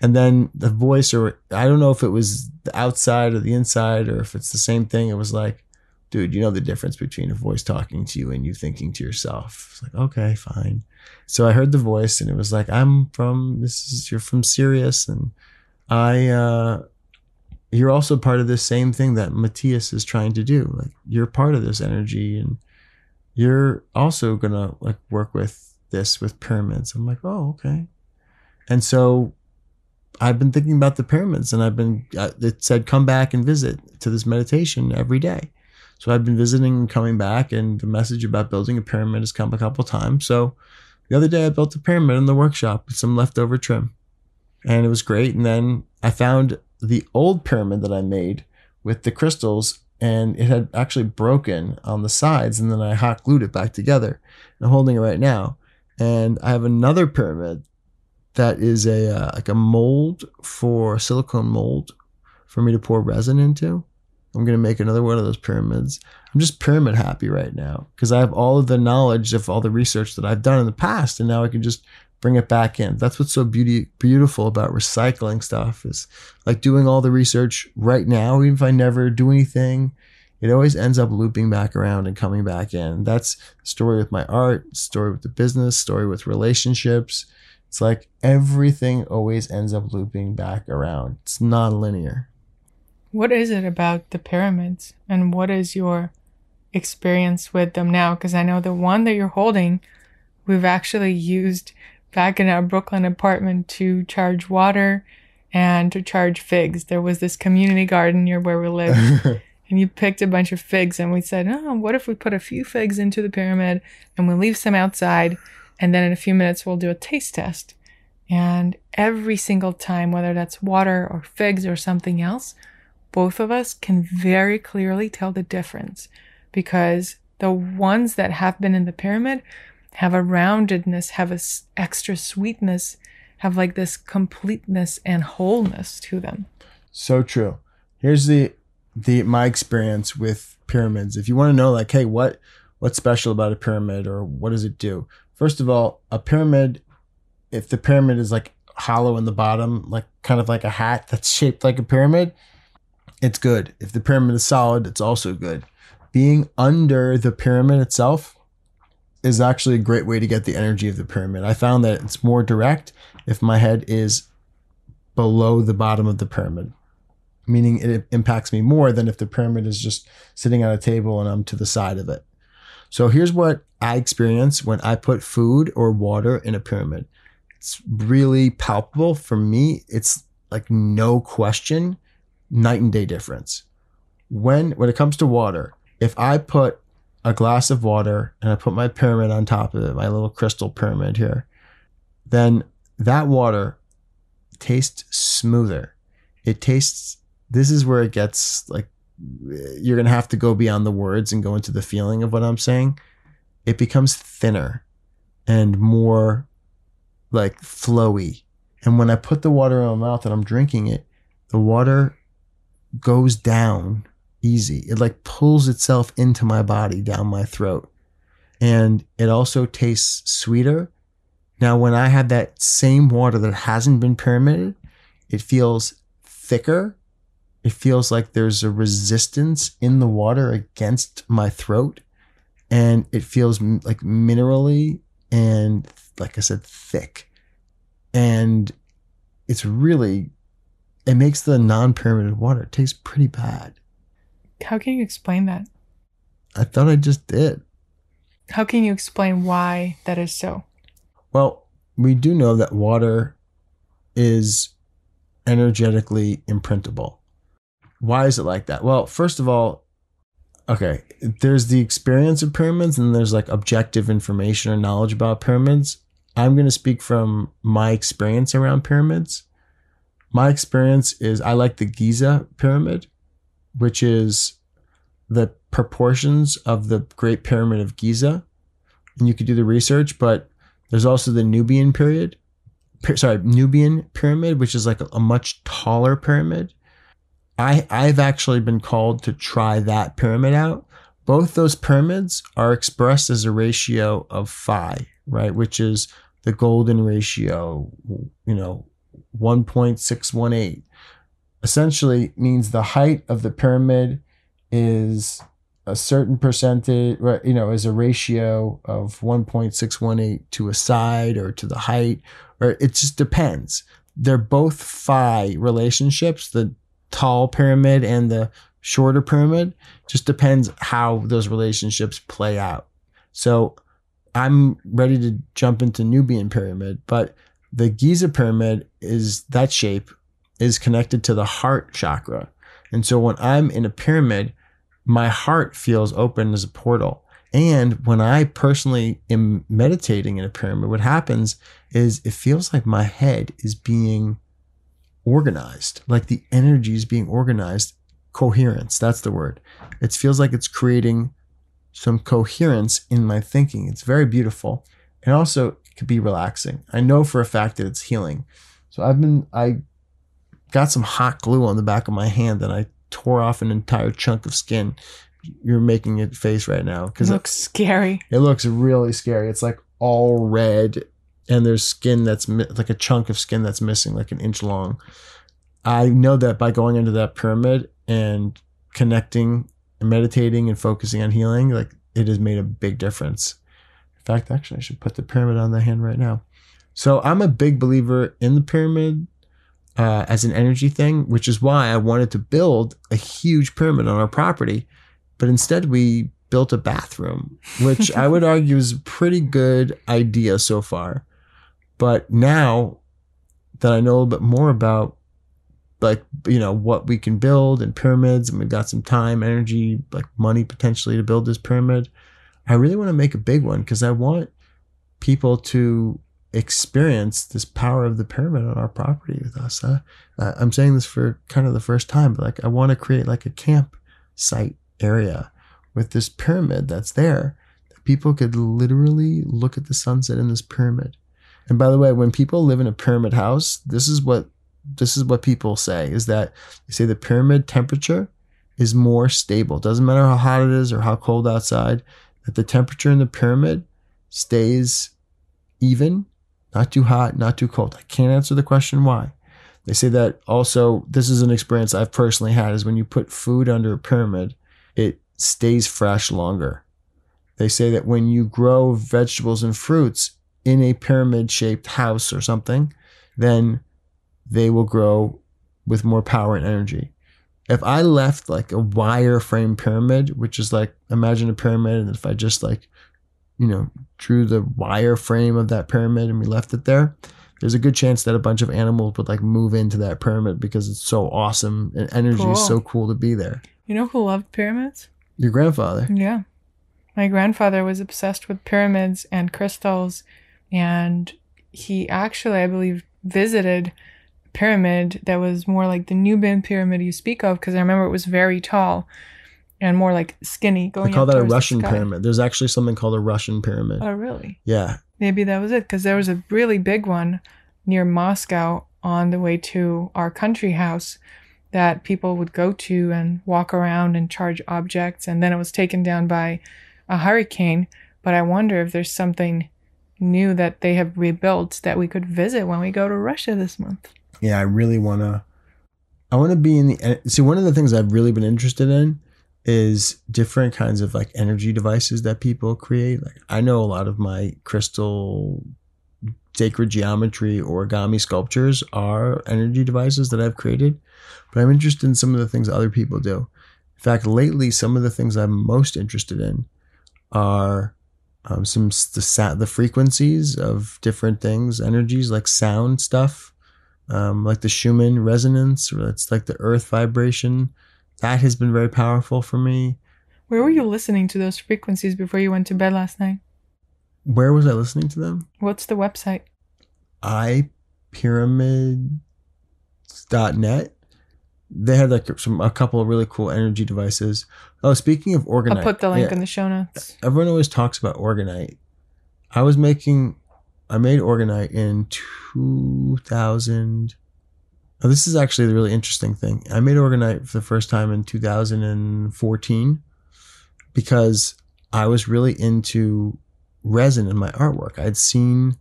And then the voice, or I don't know if it was the outside or the inside, or if it's the same thing. It was like, dude, you know the difference between a voice talking to you and you thinking to yourself. It's like, okay, fine. So I heard the voice and it was like, I'm from, this is, you're from Sirius. And I, uh, you're also part of this same thing that Matias is trying to do. Like you're part of this energy and you're also to like work with this with pyramids. I'm like, oh, okay. And so I've been thinking about the pyramids and I've been, uh, it said, come back and visit to this meditation every day. So I've been visiting and coming back, and the message about building a pyramid has come a couple times. So the other day I built a pyramid in the workshop with some leftover trim, and it was great. And then I found the old pyramid that I made with the crystals, and it had actually broken on the sides, and then I hot glued it back together. I'm holding it right now and I have another pyramid that is a uh, like a mold for silicone mold for me to pour resin into. I'm gonna make another one of those pyramids. I'm just pyramid happy right now because I have all of the knowledge of all the research that I've done in the past, and now I can just bring it back in. That's what's so beauty beautiful about recycling stuff is like doing all the research right now, even if I never do anything it always ends up looping back around and coming back in. That's the story with my art, story with the business, story with relationships. It's like everything always ends up looping back around. It's non linear. What is it about the pyramids and what is your experience with them now? Because I know the one that you're holding, we've actually used back in our Brooklyn apartment to charge water and to charge figs. There was this community garden near where we live. *laughs* and you picked a bunch of figs and we said oh what if we put a few figs into the pyramid and we leave some outside and then in a few minutes we'll do a taste test and every single time whether that's water or figs or something else both of us can very clearly tell the difference because the ones that have been in the pyramid have a roundedness have a extra sweetness have like this completeness and wholeness to them so true here's the the my experience with pyramids. If you want to know like, hey, what what's special about a pyramid or what does it do? First of all, a pyramid, if the pyramid is like hollow in the bottom, like kind of like a hat that's shaped like a pyramid, it's good. If the pyramid is solid, it's also good. Being under the pyramid itself is actually a great way to get the energy of the pyramid. I found that it's more direct if my head is below the bottom of the pyramid, meaning it impacts me more than if the pyramid is just sitting on a table and I'm to the side of it. So here's what I experience when I put food or water in a pyramid. It's really palpable for me. It's like no question, night and day difference. When when it comes to water, if I put a glass of water and I put my pyramid on top of it, my little crystal pyramid here, then that water tastes smoother. It tastes this is where it gets like you're going to have to go beyond the words and go into the feeling of what I'm saying. It becomes thinner and more like flowy. And when I put the water in my mouth and I'm drinking it, the water goes down easy. It like pulls itself into my body down my throat. And it also tastes sweeter. Now, when I have that same water that hasn't been pyramided, it feels thicker it feels like there's a resistance in the water against my throat. And it feels like minerally and, like I said, thick. And it's really, it makes the non pyramided water taste pretty bad. How can you explain that? I thought I just did. How can you explain why that is so? Well, we do know that water is energetically imprintable. Why is it like that? Well, first of all, okay, there's the experience of pyramids and there's like objective information or knowledge about pyramids. I'm going to speak from my experience around pyramids. My experience is I like the Giza pyramid, which is the proportions of the Great Pyramid of Giza. And you could do the research, but there's also the Nubian period. Sorry, Nubian pyramid, which is like a, much taller pyramid. I I've actually been called to try that pyramid out. Both those pyramids are expressed as a ratio of phi, right, which is the golden ratio, you know, 1.618. Essentially means the height of the pyramid is a certain percentage, right? you know, is a ratio of 1.618 to a side or to the height, or it just depends. They're both phi relationships. The tall pyramid and the shorter pyramid. Just depends how those relationships play out. So I'm ready to jump into Nubian pyramid, but the Giza pyramid is that shape is connected to the heart chakra. And so when I'm in a pyramid, my heart feels open as a portal. And when I personally am meditating in a pyramid, what happens is it feels like my head is being organized, like the energy is being organized. Coherence, that's the word. It feels like it's creating some coherence in my thinking. It's very beautiful. And also it could be relaxing. I know for a fact that it's healing. So I've been I got some hot glue on the back of my hand and I tore off an entire chunk of skin. You're making it face right now because it looks it, scary. It looks really scary. It's like all red and there's skin that's mi- like a chunk of skin that's missing, like an inch long. I know that by going into that pyramid and connecting and meditating and focusing on healing, like it has made a big difference. In fact, actually, I should put the pyramid on the hand right now. So I'm a big believer in the pyramid uh, as an energy thing, which is why I wanted to build a huge pyramid on our property. But instead, we built a bathroom, which I would *laughs* argue is a pretty good idea so far. But now that I know a little bit more about like you know what we can build and pyramids and we've got some time energy like money potentially to build this pyramid i really want to make a big one because i want people to experience this power of the pyramid on our property with us. Uh, i'm saying this for kind of the first time but like i want to create like a camp site area with this pyramid that's there that people could literally look at the sunset in this pyramid and by the way, when people live in a pyramid house, this is what this is what people say is that they say the pyramid temperature is more stable. It Doesn't matter how hot it is or how cold outside, that the temperature in the pyramid stays even, not too hot, not too cold. I can't answer the question why. They say that also, this is an experience I've personally had is when you put food under a pyramid, it stays fresh longer. They say that when you grow vegetables and fruits in a pyramid shaped house or something, then they will grow with more power and energy. If I left like a wireframe pyramid, which is like imagine a pyramid, and if I just like, you know, drew the wireframe of that pyramid and we left it there, there's a good chance that a bunch of animals would like move into that pyramid because it's so awesome and energy Cool. is so cool to be there. You know who loved pyramids? Your grandfather. Yeah. My grandfather was obsessed with pyramids and crystals, and he actually, I believe, visited a pyramid that was more like the Nubian pyramid you speak of, because I remember it was very tall and more like skinny. Going They call that a towards the Russian pyramid. There's actually something called a Russian pyramid. Oh, really? yeah. Maybe that was it, because there was a really big one near Moscow on the way to our country house that people would go to and walk around and charge objects, and then it was taken down by a hurricane. But I wonder if there's something new that they have rebuilt that we could visit when we go to Russia this month. yeah, I really want to. I want to be in the. Eh, see, one of the things I've really been interested in is different kinds of like energy devices that people create. Like, I know a lot of my crystal sacred geometry origami sculptures are energy devices that I've created, but I'm interested in some of the things other people do. In fact, lately, some of the things I'm most interested in are um, some the sa- the frequencies of different things, energies like sound stuff, um, like the Schumann resonance, or that's like the earth vibration. That has been very powerful for me. Where were you listening to those frequencies before you went to bed last night? Where was I listening to them? What's the website? ipyramid.net. They had like some a couple of really cool energy devices. Oh, speaking of orgonite, I'll put the link yeah, in the show notes. everyone always talks about orgonite. I was making, I made orgonite in 2000. Oh, this is actually the really interesting thing. I made orgonite for the first time in 2014 because I was really into resin in my artwork. I'd seen,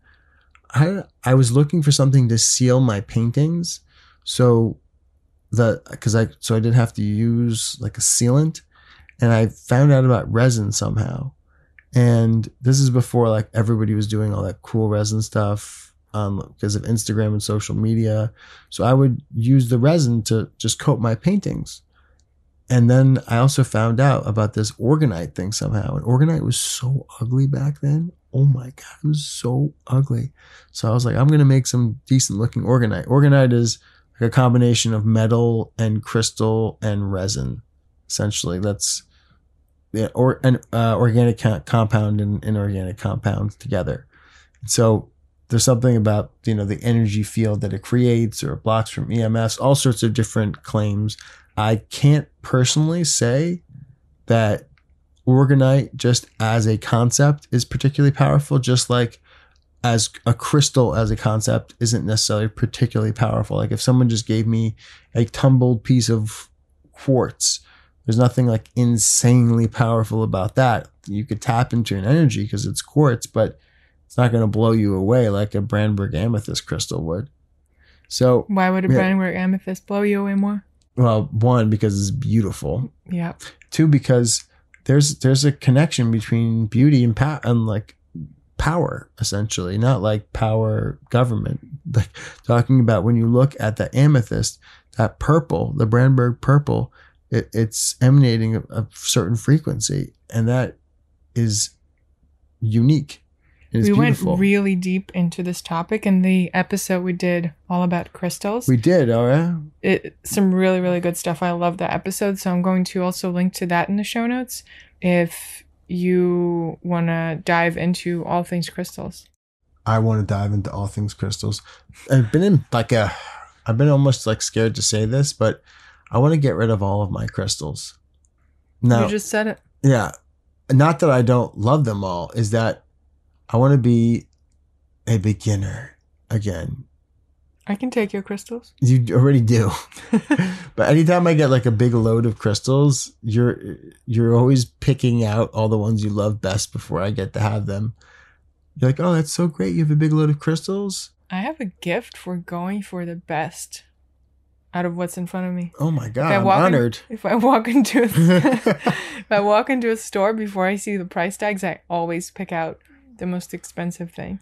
I I was looking for something to seal my paintings, so the because I so I didn't have to use like a sealant, and I found out about resin somehow, and this is before like everybody was doing all that cool resin stuff um, because of Instagram and social media. So I would use the resin to just coat my paintings. And then I also found out about this orgonite thing somehow. And orgonite was so ugly back then. Oh my God, it was so ugly. So I was like, I'm going to make some decent looking orgonite. Orgonite is a combination of metal and crystal and resin, essentially. That's yeah, or an uh, organic co- compound and inorganic compound together. So there's something about you know the energy field that it creates or blocks from EMS, all sorts of different claims. I can't personally say that orgonite just as a concept is particularly powerful, just like as a crystal as a concept isn't necessarily particularly powerful. Like if someone just gave me a tumbled piece of quartz, there's nothing like insanely powerful about that. You could tap into an energy because it's quartz, but it's not going to blow you away like a Brandberg amethyst crystal would. So, Why would a Yeah. Brandenburg amethyst blow you away more? well, one because it's beautiful. Yeah. Two because there's there's a connection between beauty and power and like power essentially, not like power government. Like talking about when you look at the amethyst, that purple, the Brandberg purple, it, it's emanating a, a certain frequency, and that is unique. It is we beautiful. went really deep into this topic in the episode we did all about crystals. we did, oh, all right. it, some really really good stuff. I love that episode, so I'm going to also link to that in the show notes if you want to dive into all things crystals. I want to dive into all things crystals. I've been in like a, I've been almost like scared to say this, but I want to get rid of all of my crystals. No, You just said it. yeah, not that I don't love them all. Is that I want to be a beginner again. I can take your crystals. You already do, *laughs* but anytime I get like a big load of crystals, you're you're always picking out all the ones you love best before I get to have them. You're like, oh, that's so great. You have a big load of crystals. I have a gift for going for the best out of what's in front of me. Oh my god, I'm walk in- honored. If I walk into a, *laughs* *laughs* if I walk into a store before I see the price tags, I always pick out the most expensive thing.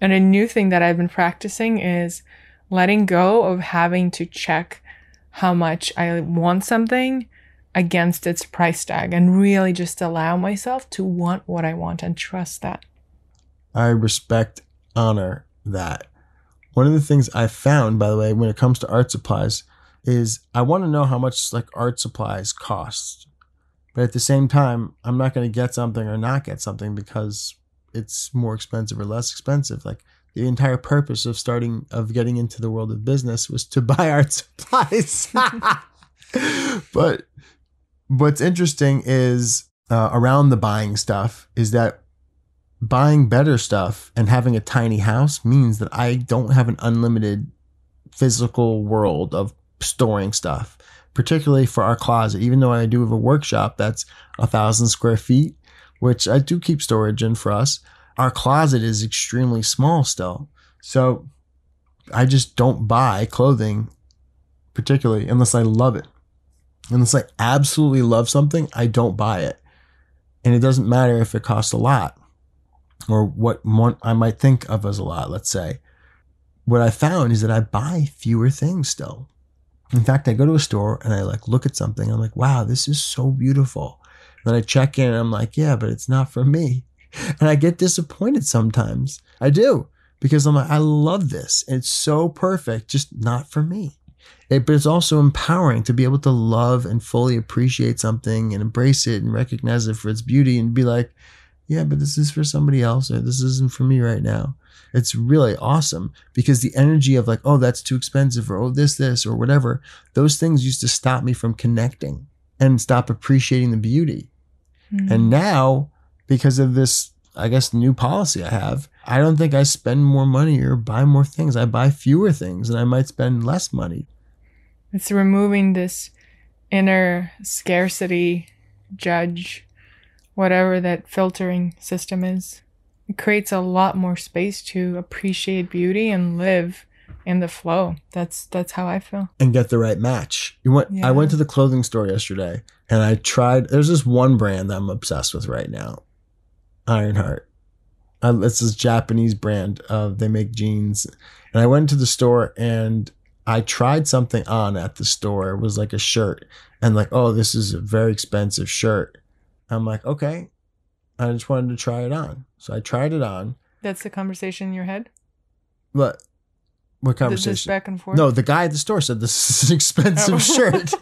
And a new thing that I've been practicing is letting go of having to check how much I want something against its price tag and really just allow myself to want what I want and trust that. I respect, honor that. One of the things I found, by the way, when it comes to art supplies, is I want to know how much like art supplies cost. But at the same time, I'm not going to get something or not get something because it's more expensive or less expensive. Like the entire purpose of starting of getting into the world of business was to *laughs* buy art supplies. *laughs* but what's interesting is uh, around the buying stuff is that buying better stuff and having a tiny house means that I don't have an unlimited physical world of storing stuff, particularly for our closet. Even though I do have a workshop that's a thousand square feet, which I do keep storage in for us, our closet is extremely small still. So I just don't buy clothing, particularly unless I love it. Unless I absolutely love something, I don't buy it. And it doesn't matter if it costs a lot or what I might think of as a lot, let's say. What I found is that I buy fewer things still. In fact, I go to a store and I like look at something. I'm like, wow, this is so beautiful. Then I check in and I'm like, yeah, but it's not for me. And I get disappointed sometimes. I do because I'm like, I love this. It's so perfect, just not for me. It, but it's also empowering to be able to love and fully appreciate something and embrace it and recognize it for its beauty and be like, yeah, but this is for somebody else or this isn't for me right now. It's really awesome because the energy of like, oh, that's too expensive or oh, this, this or whatever, those things used to stop me from connecting and stop appreciating the beauty. And hmm. now, because of this, I guess, new policy I have, I don't think I spend more money or buy more things. I buy fewer things and I might spend less money. It's removing this inner scarcity, judge, whatever that filtering system is. It creates a lot more space to appreciate beauty and live in the flow. That's that's how I feel. and get the right match. You went, Yeah. I went to the clothing store yesterday and I tried. There's this one brand that I'm obsessed with right now, Ironheart. Uh, it's this Japanese brand. Uh, they make jeans, and I went to the store and I tried something on at the store. It was like a shirt, and like, oh, this is a very expensive shirt. I'm like, okay. I just wanted to try it on, so I tried it on. That's the conversation in your head. But what conversation? This back and forth. No, the guy at the store said this is an expensive Oh. *laughs* shirt.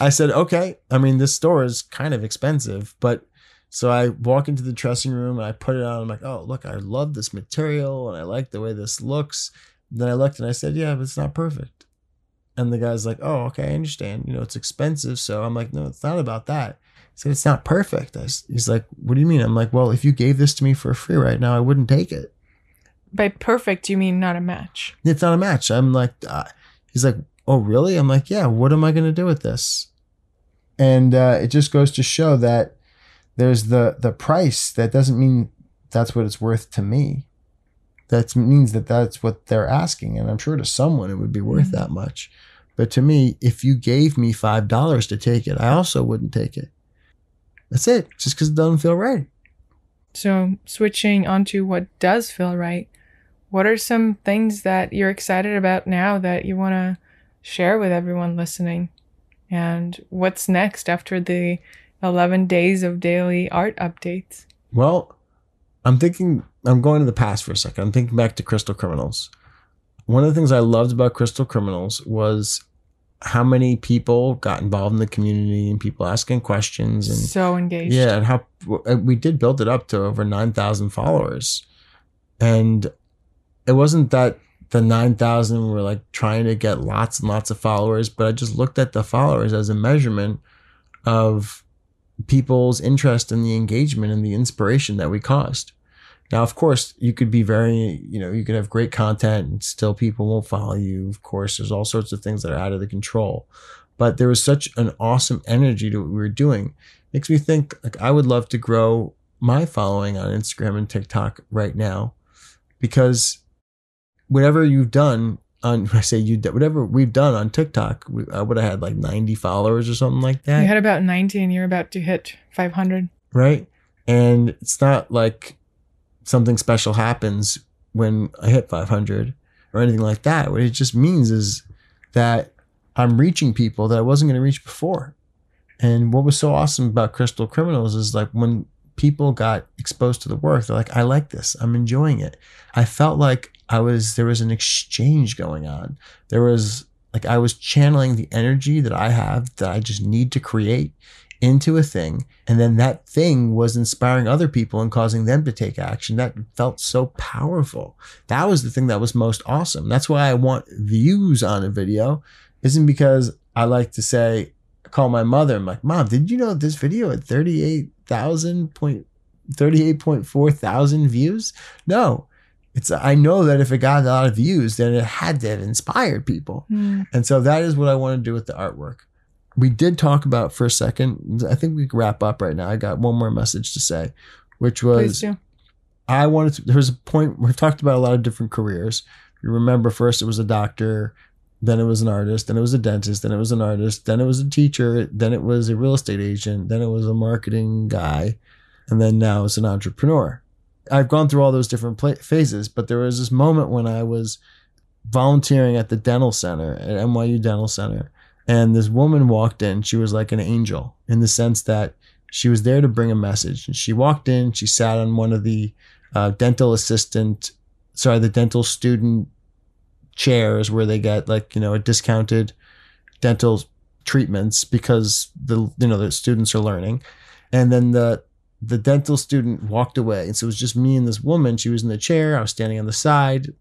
I said, okay. I mean, this store is kind of expensive, but so I walk into the dressing room and I put it on. I'm like, oh, look, I love this material and I like the way this looks. Then I looked and I said, yeah, but it's not perfect. And the guy's like, oh, okay, I understand. You know, it's expensive. So I'm like, no, it's not about that. He said, it's not perfect. I he's like, what do you mean? I'm like, well, if you gave this to me for free right now, I wouldn't take it. By perfect, you mean not a match. it's not a match. I'm like, uh, he's like, oh, really? I'm like, yeah, what am I going to do with this? And uh, it just goes to show that there's the, the price. That doesn't mean that's what it's worth to me. That means that that's what they're asking. And I'm sure to someone it would be worth Mhm. that much. But to me, if you gave me $5 to take it, I also wouldn't take it. That's it. Just because it doesn't feel right. So, switching onto what does feel right, what are some things that you're excited about now that you want to share with everyone listening? And what's next after the 11 days of daily art updates? Well, I'm thinking, I'm going to the past for a second. I'm thinking back to Crystal Criminals. One of the things I loved about Crystal Criminals was how many people got involved in the community and people asking questions and So engaged. yeah, and how we did build it up to over 9,000 followers. And it wasn't that the 9,000 were like trying to get lots and lots of followers, but I just looked at the followers as a measurement of people's interest in the engagement and the inspiration that we caused. Now, of course, you could be very, you know, you could have great content and still people won't follow you. Of course, there's all sorts of things that are out of the control. But there was such an awesome energy to what we were doing makes me think like I would love to grow my following on Instagram and TikTok right now because whatever you've done on *laughs* I say you whatever we've done on TikTok, we, I would have had like 90 followers or something like that. You had about 90 and you're about to hit 500. right? And it's not like something special happens when I hit 500 or anything like that. What it just means is that I'm reaching people that I wasn't going to reach before. And what was so awesome about Crystal Criminals is like when people got exposed to the work, they're like, I like this. I'm enjoying it. I felt like I was, there was an exchange going on. There was like, I was channeling the energy that I have that I just need to create into a thing. And then that thing was inspiring other people and causing them to take action. That felt so powerful. That was the thing that was most awesome. That's why I want views on a video, isn't because I like to say, call my mother. I'm like, Mom, did you know this video had 38 thousand point thirty eight point four thousand views. No, it's I know that if it got a lot of views, then it had to have inspired people, mm. and so that is what I want to do with the artwork. We did talk about for a second. I think we can wrap up right now. I got one more message to say, which was I wanted to. There was a point we've talked about a lot of different careers. You remember, first it was a doctor, then it was an artist, then it was a dentist, then it was an artist, then it was a teacher, then it was a real estate agent, then it was a marketing guy, and then now it's an entrepreneur. I've gone through all those different pla phases, but there was this moment when I was volunteering at the dental center at NYU Dental Center, and this woman walked in. She was like an angel in the sense that she was there to bring a message. And she walked in, she sat on one of the uh, dental assistant, sorry, the dental student chairs where they get like, you know, a discounted dental treatments because the, you know, the students are learning. And then the, the dental student walked away. And so it was just me and this woman. She was in the chair. I was standing on the side,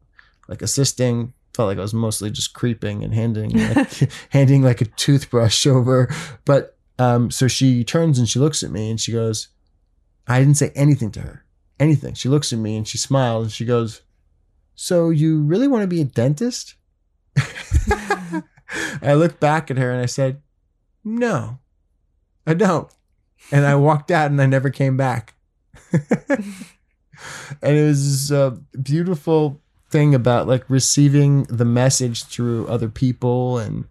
like assisting. Felt like I was mostly just creeping and handing like, *laughs* *laughs* handing like a toothbrush over. But um, so she turns and she looks at me and she goes, I didn't say anything to her. Anything. She looks at me and she smiles and she goes, So you really want to be a dentist? *laughs* I looked back at her and I said, No, I don't. And I walked out and I never came back. *laughs* and it was a beautiful thing about like receiving the message through other people and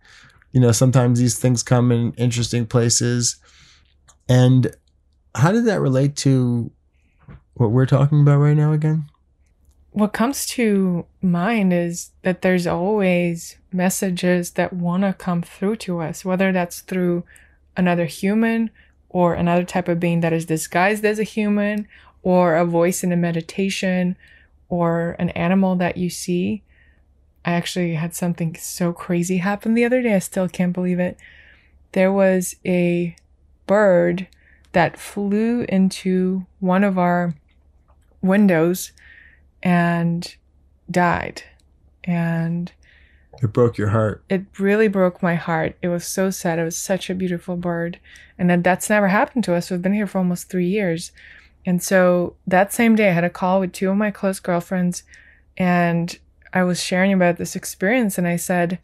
you know sometimes these things come in interesting places and how did that relate to what we're talking about right now again What comes to mind is that there's always messages that want to come through to us, whether that's through another human or another type of being that is disguised as a human or a voice in a meditation or an animal that you see. I actually had something so crazy happen the other day. I still can't believe it. There was a bird that flew into one of our windows and died. And it broke your heart it really broke my heart. It was so sad. It was such a beautiful bird. And then that's never happened to us. We've been here for almost three years. And so that same day, I had a call with two of my close girlfriends, and I was sharing about this experience. And I said,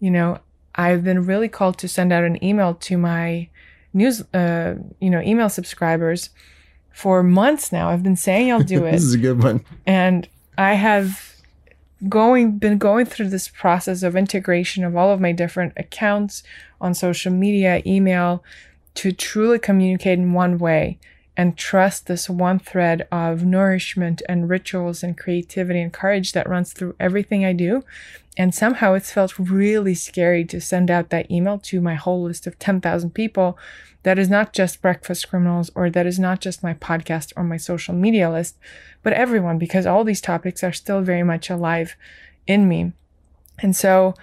you know, I've been really called to send out an email to my news, uh, you know, email subscribers for months now. I've been saying I'll do *laughs* it. this is a good one. And I have going been going through this process of integration of all of my different accounts on social media, email to truly communicate in one way and trust this one thread of nourishment and rituals and creativity and courage that runs through everything I do. And somehow it's felt really scary to send out that email to my whole list of 10,000 people that is not just Breakfast Criminals or that is not just my podcast or my social media list, but everyone, because all these topics are still very much alive in me. And so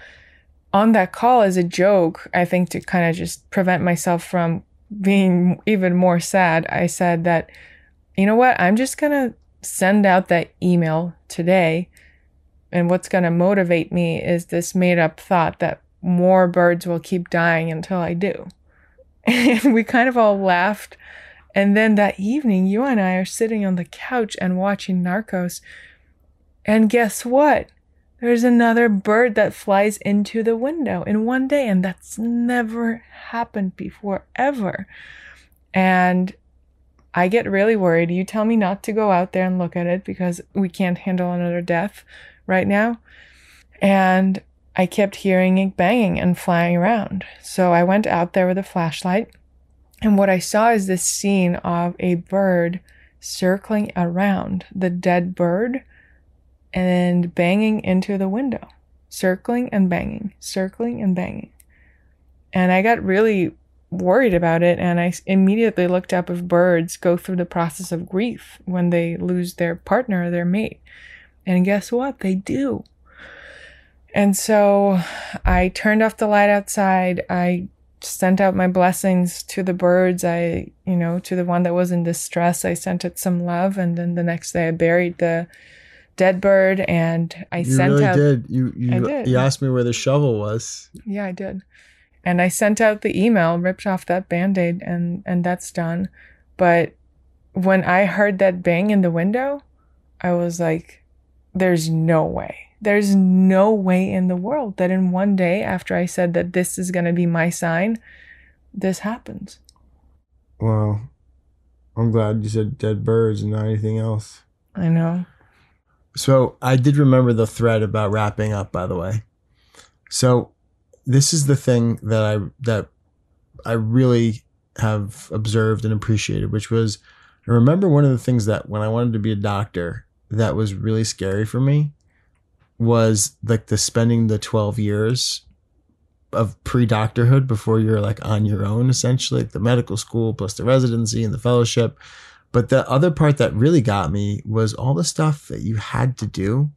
on that call as a joke, I think to kind of just prevent myself from being even more sad, I said that, you know what, I'm just going to send out that email today. And what's going to motivate me is this made up thought that more birds will keep dying until I do. *laughs* And we kind of all laughed. And then that evening, you and I are sitting on the couch and watching Narcos. And guess what? There's another bird that flies into the window in one day, and that's never happened before, ever. And I get really worried. You tell me not to go out there and look at it because we can't handle another death right now. And I kept hearing it banging and flying around. So I went out there with a flashlight. And what I saw is this scene of a bird circling around the dead bird and banging into the window, circling and banging, circling and banging. And I got really worried about it and I immediately looked up if birds go through the process of grief when they lose their partner or their mate. And guess what? They do. And so I turned off the light outside. I sent out my blessings to the birds. I, you know, to the one that was in distress, I sent it some love. And then the next day I buried the dead bird and I You sent really out. did. You you, I did. you asked me where the shovel was. Yeah, I did. And I sent out the email, ripped off that band-aid and and that's done. But when I heard that bang in the window, I was like there's no way. There's no way in the world that in one day after I said that this is going to be my sign, this happens. Well, I'm glad you said dead birds and not anything else. I know. So I did remember the thread about wrapping up, by the way. So this is the thing that I that I really have observed and appreciated, which was I remember one of the things that when I wanted to be a doctor that was really scary for me was like the spending the 12 years of pre-doctorhood before you're like on your own essentially like the medical school plus the residency and the fellowship but the other part that really got me was all the stuff that you had to do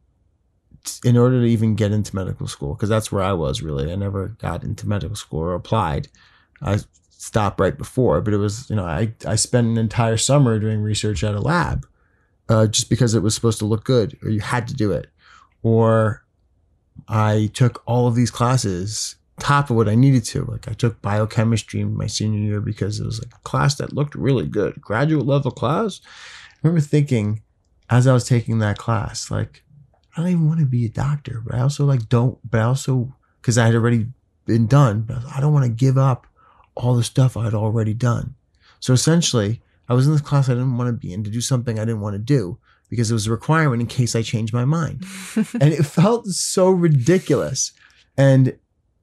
in order to even get into medical school because that's where I was really. I never got into medical school or applied. I stopped right before, but it was you know I I spent an entire summer doing research at a lab, uh, just because it was supposed to look good or you had to do it, or I took all of these classes top of what I needed to. Like I took biochemistry in my senior year because it was like a class that looked really good, graduate level class. I remember thinking as I was taking that class, like I don't even want to be a doctor, but I also like don't, but I also because I had already been done, but I don't want to give up all the stuff I had already done. So essentially, I was in this class I didn't want to be in to do something I didn't want to do because it was a requirement in case I changed my mind *laughs* and it felt so ridiculous. And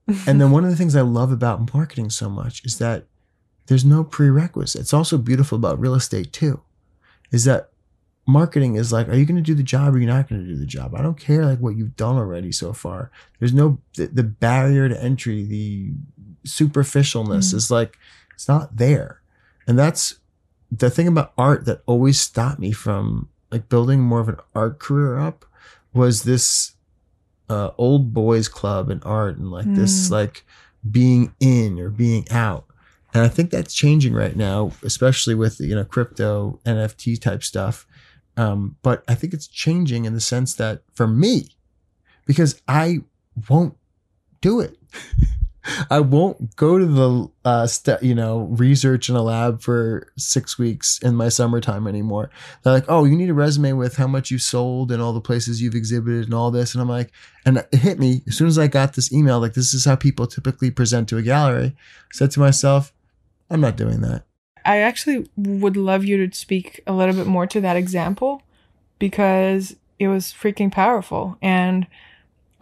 and then *laughs* one of the things I love about marketing so much is that there's no prerequisite. It's also beautiful about real estate too. Is that marketing is like, are you going to do the job or you're not going to do the job? I don't care like what you've done already so far. There's no the, the barrier to entry, the superficialness Mm. is like it's not there. And that's the thing about art that always stopped me from like building more of an art career up was this uh, old boys club and art and like this Mm. like being in or being out. And I think that's changing right now, especially with you know crypto NFT type stuff. Um, but I think it's changing in the sense that for me, because I won't do it. *laughs* I won't go to the uh, st- you know research in a lab for six weeks in my summertime anymore. They're like, oh, you need a resume with how much you sold and all the places you've exhibited and all this. And I'm like, and it hit me as soon as I got this email. Like, this is how people typically present to a gallery. I said to myself, I'm not doing that. I actually would love you to speak a little bit more to that example because it was freaking powerful and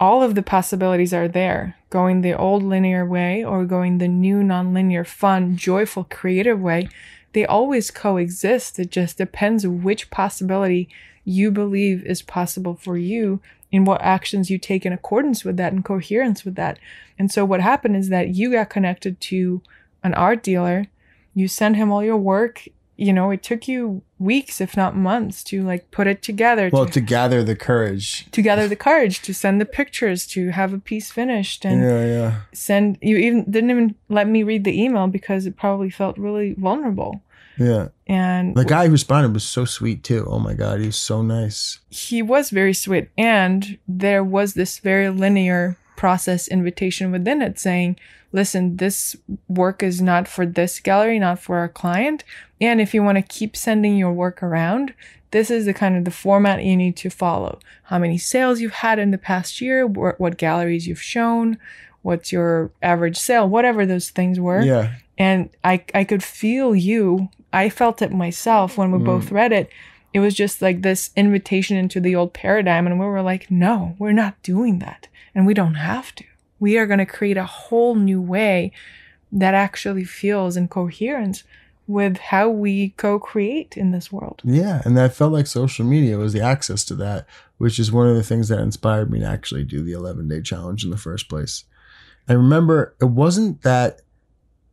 all of the possibilities are there. Going the old linear way or going the new nonlinear fun joyful creative way they always coexist. It just depends which possibility you believe is possible for you and what actions you take in accordance with that and coherence with that. And so what happened is that you got connected to an art dealer. You send him all your work you know it took you weeks if not months to like put it together Well, to, to gather the courage. to gather the courage to send the pictures to have a piece finished and yeah, yeah. send you even didn't even let me read the email because it probably felt really vulnerable Yeah. and The guy who responded was so sweet too. Oh my God. He was so nice. he was very sweet and there was this very linear process invitation within it saying listen this work is not for this gallery not for our client and if you want to keep sending your work around this is the kind of the format you need to follow how many sales you've had in the past year wh- what galleries you've shown what's your average sale whatever those things were Yeah. and I I could feel you I felt it myself when we Mm. both read it. It was just like this invitation into the old paradigm. And we were like, no, we're not doing that. And we don't have to. We are going to create a whole new way that actually feels in coherence with how we co create in this world. Yeah, and that felt like social media was the access to that, which is one of the things that inspired me to actually do the 11 day challenge in the first place. I remember it wasn't that.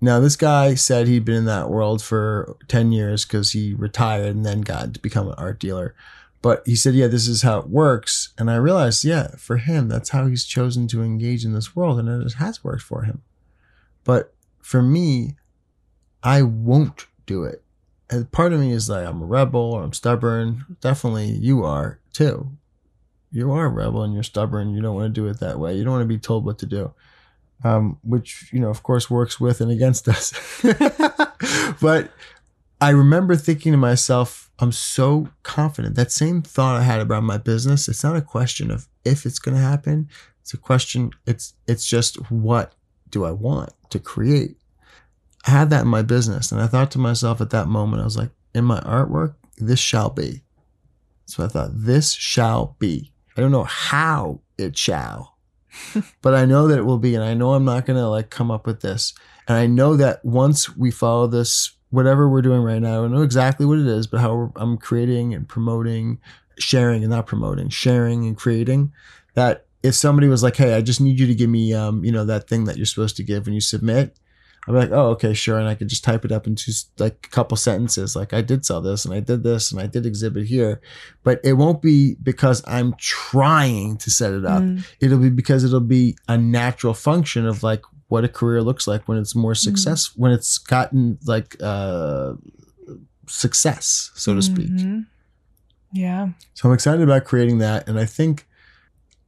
Now, this guy said he'd been in that world for 10 years because he retired and then got to become an art dealer. But he said, yeah, this is how it works. And I realized, yeah, for him, that's how he's chosen to engage in this world. And it has worked for him. But for me, I won't do it. And part of me is like, I'm a rebel or I'm stubborn. Definitely you are too. You are a rebel and you're stubborn. You don't want to do it that way. You don't want to be told what to do. Um, which, you know, of course works with and against us. *laughs* but I remember thinking to myself, I'm so confident. That same thought I had about my business, it's not a question of if it's going to happen. It's a question, it's it's just what do I want to create? I had that in my business. And I thought to myself at that moment, I was like, in my artwork, this shall be. So I thought, this shall be. I don't know how it shall, *laughs* but I know that it will be. And I know I'm not going to like come up with this. And I know that once we follow this, whatever we're doing right now, I don't know exactly what it is, but how I'm creating and promoting, sharing and not promoting, sharing and creating that if somebody was like, Hey, I just need you to give me, um, you know, that thing that you're supposed to give when you submit, I'd be like, oh, okay, sure. And I could just type it up into like a couple sentences. Like I did sell this and I did this and I did exhibit here, but it won't be because I'm trying to set it up. Mm. It'll be because it'll be a natural function of like what a career looks like when it's more success, when it's gotten like, uh, success, so to speak. Mhm. Yeah. So I'm excited about creating that. And I think,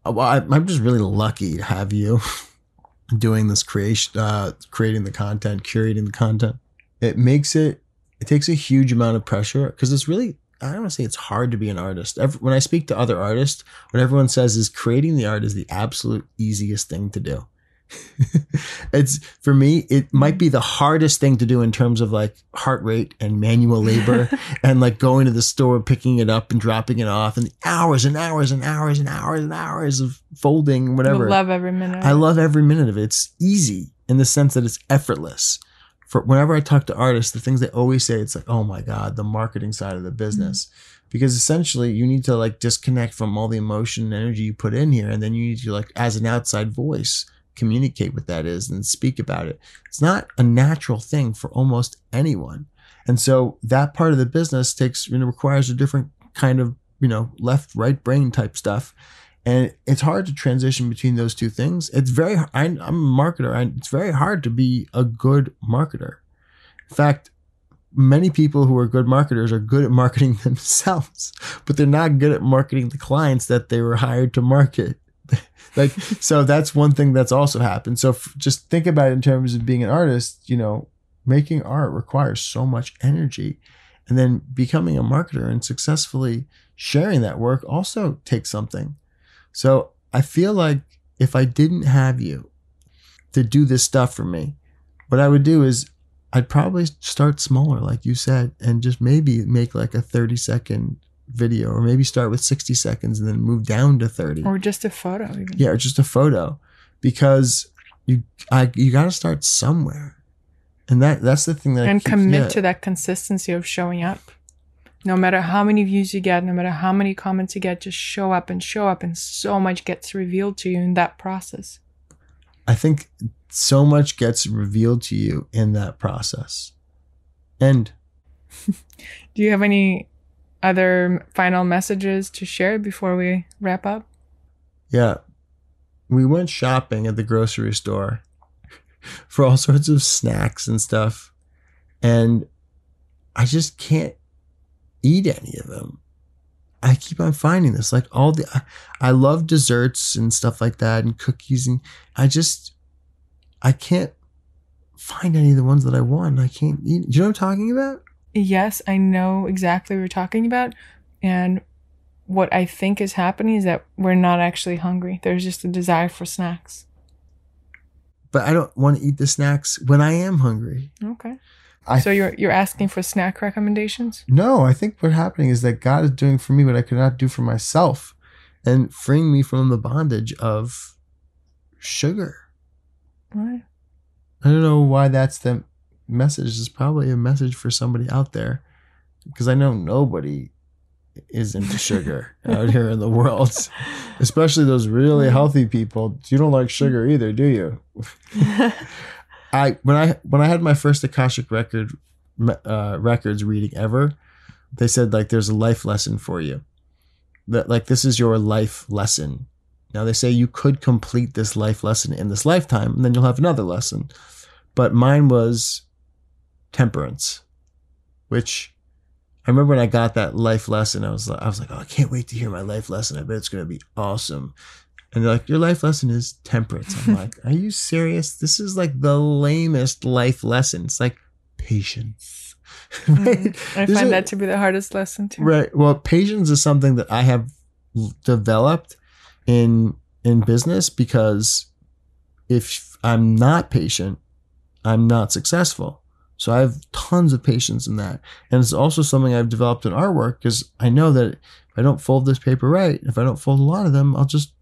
well, I, I'm just really lucky to have you *laughs* doing this creation, uh, creating the content, curating the content. It makes it, it takes a huge amount of pressure because it's really, I don't want to say it's hard to be an artist. Every, when I speak to other artists, what everyone says is creating the art is the absolute easiest thing to do. *laughs* it's for me, it might be the hardest thing to do in terms of like heart rate and manual labor *laughs* and like going to the store, picking it up and dropping it off, and hours and hours and hours and hours and hours of folding, and whatever. You love every minute. I love every minute of it. It's easy in the sense that it's effortless. For whenever I talk to artists, the things they always say, it's like, oh my God, the marketing side of the mm-hmm. business. Because essentially you need to like disconnect from all the emotion and energy you put in here. And then you need to like, as an outside voice, communicate what that is and speak about it. It's not a natural thing for almost anyone. And so that part of the business takes, you know, requires a different kind of, you know, left, right brain type stuff. And it's hard to transition between those two things. It's very, I, I'm a marketer. I, it's very hard to be a good marketer. In fact, many people who are good marketers are good at marketing *laughs* themselves, but they're not good at marketing the clients that they were hired to market. *laughs* like, so that's one thing that's also happened. So f- just think about it in terms of being an artist, you know, making art requires so much energy. And then becoming a marketer and successfully sharing that work also takes something. So I feel like if I didn't have you to do this stuff for me, what I would do is I'd probably start smaller, like you said, and just maybe make like a 30 second video or maybe start with 60 seconds and then move down to 30. Or just a photo, even. Yeah, or just a photo, because you I you got to start somewhere, and that that's the thing that and keeps- commit yeah. to that consistency of showing up. No matter how many views you get, no matter how many comments you get, just show up and show up, and so much gets revealed to you in that process. I think so much gets revealed to you in that process, and *laughs* Do you have any other final messages to share before we wrap up? yeah, we went shopping at the grocery store *laughs* for all sorts of snacks and stuff, and I just can't eat any of them. I keep on finding this. Like all the, I, I love desserts and stuff like that and cookies. And I just, I can't find any of the ones that I want. I can't eat. Do you know what I'm talking about? Yes, I know exactly what you're talking about. And what I think is happening is that we're not actually hungry. There's just a desire for snacks. But I don't want to eat the snacks when I am hungry. Okay. I so you're you're asking for snack recommendations? No, I think what's happening is that God is doing for me what I could not do for myself and freeing me from the bondage of sugar. What? I don't know why that's the message. is probably a message for somebody out there because I know nobody is into sugar *laughs* out here in the world, especially those really healthy people. You don't like sugar either, do you? *laughs* I when I when I had my first Akashic record uh, records reading ever, they said like there's a life lesson for you. That like this is your life lesson. Now they say you could complete this life lesson in this lifetime, and then you'll have another lesson. But mine was temperance, which I remember when I got that life lesson. I was like, I was like, oh, I can't wait to hear my life lesson. I bet it's gonna be awesome. And they're like, your life lesson is temperance. I'm like, *laughs* are you serious? This is like the lamest life lesson. It's like patience. *laughs* Mm-hmm. right? I find that to be the hardest lesson too. Right. Well, patience is something that I have developed in in business because if I'm not patient, I'm not successful. So I have tons of patience in that. And it's also something I've developed in artwork because I know that if I don't fold this paper right, if I don't fold a lot of them, I'll just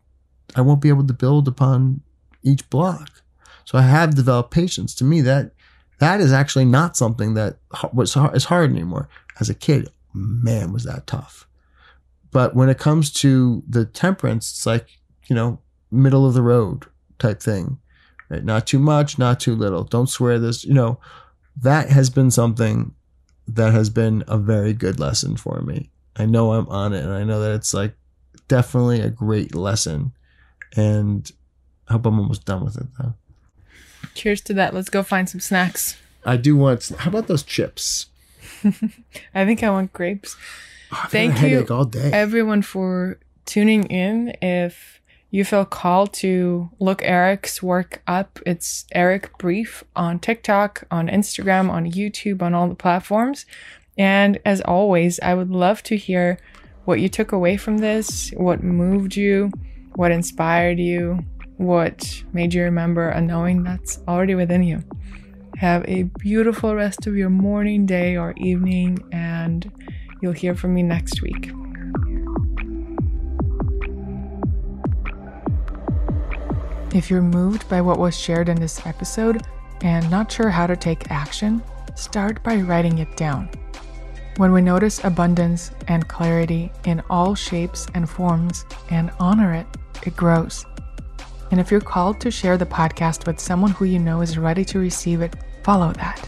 I won't be able to build upon each block. So I have developed patience. To me, that that is actually not something that was is hard anymore. As a kid, man, was that tough. But when it comes to the temperance, it's like you know, middle of the road type thing, right? Not too much, not too little. Don't swear this. You know, that has been something that has been a very good lesson for me. I know I'm on it, and I know that it's like definitely a great lesson. And I hope I'm almost done with it though. Cheers to that. Let's go find some snacks. I do want. How about those chips? *laughs* I think I want grapes. Oh, Thank you, all day. Everyone for tuning in. If you feel called to look Eric's work up, it's Eric Brief on TikTok, on Instagram, on YouTube, on all the platforms. And as always, I would love to hear what you took away from this, what moved you, what inspired you, what made you remember a knowing that's already within you. Have a beautiful rest of your morning, day, or evening, and you'll hear from me next week. If you're moved by what was shared in this episode and not sure how to take action, start by writing it down. When we notice abundance and clarity in all shapes and forms and honor it, it grows. And if you're called to share the podcast with someone who you know is ready to receive it, follow that.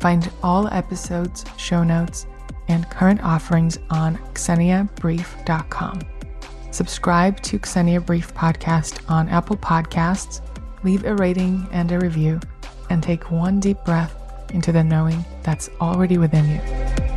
Find all episodes, show notes, and current offerings on kseniabrief.com. Subscribe to Ksenia Brief Podcast on Apple Podcasts, leave a rating and a review, and take one deep breath into the knowing that's already within you.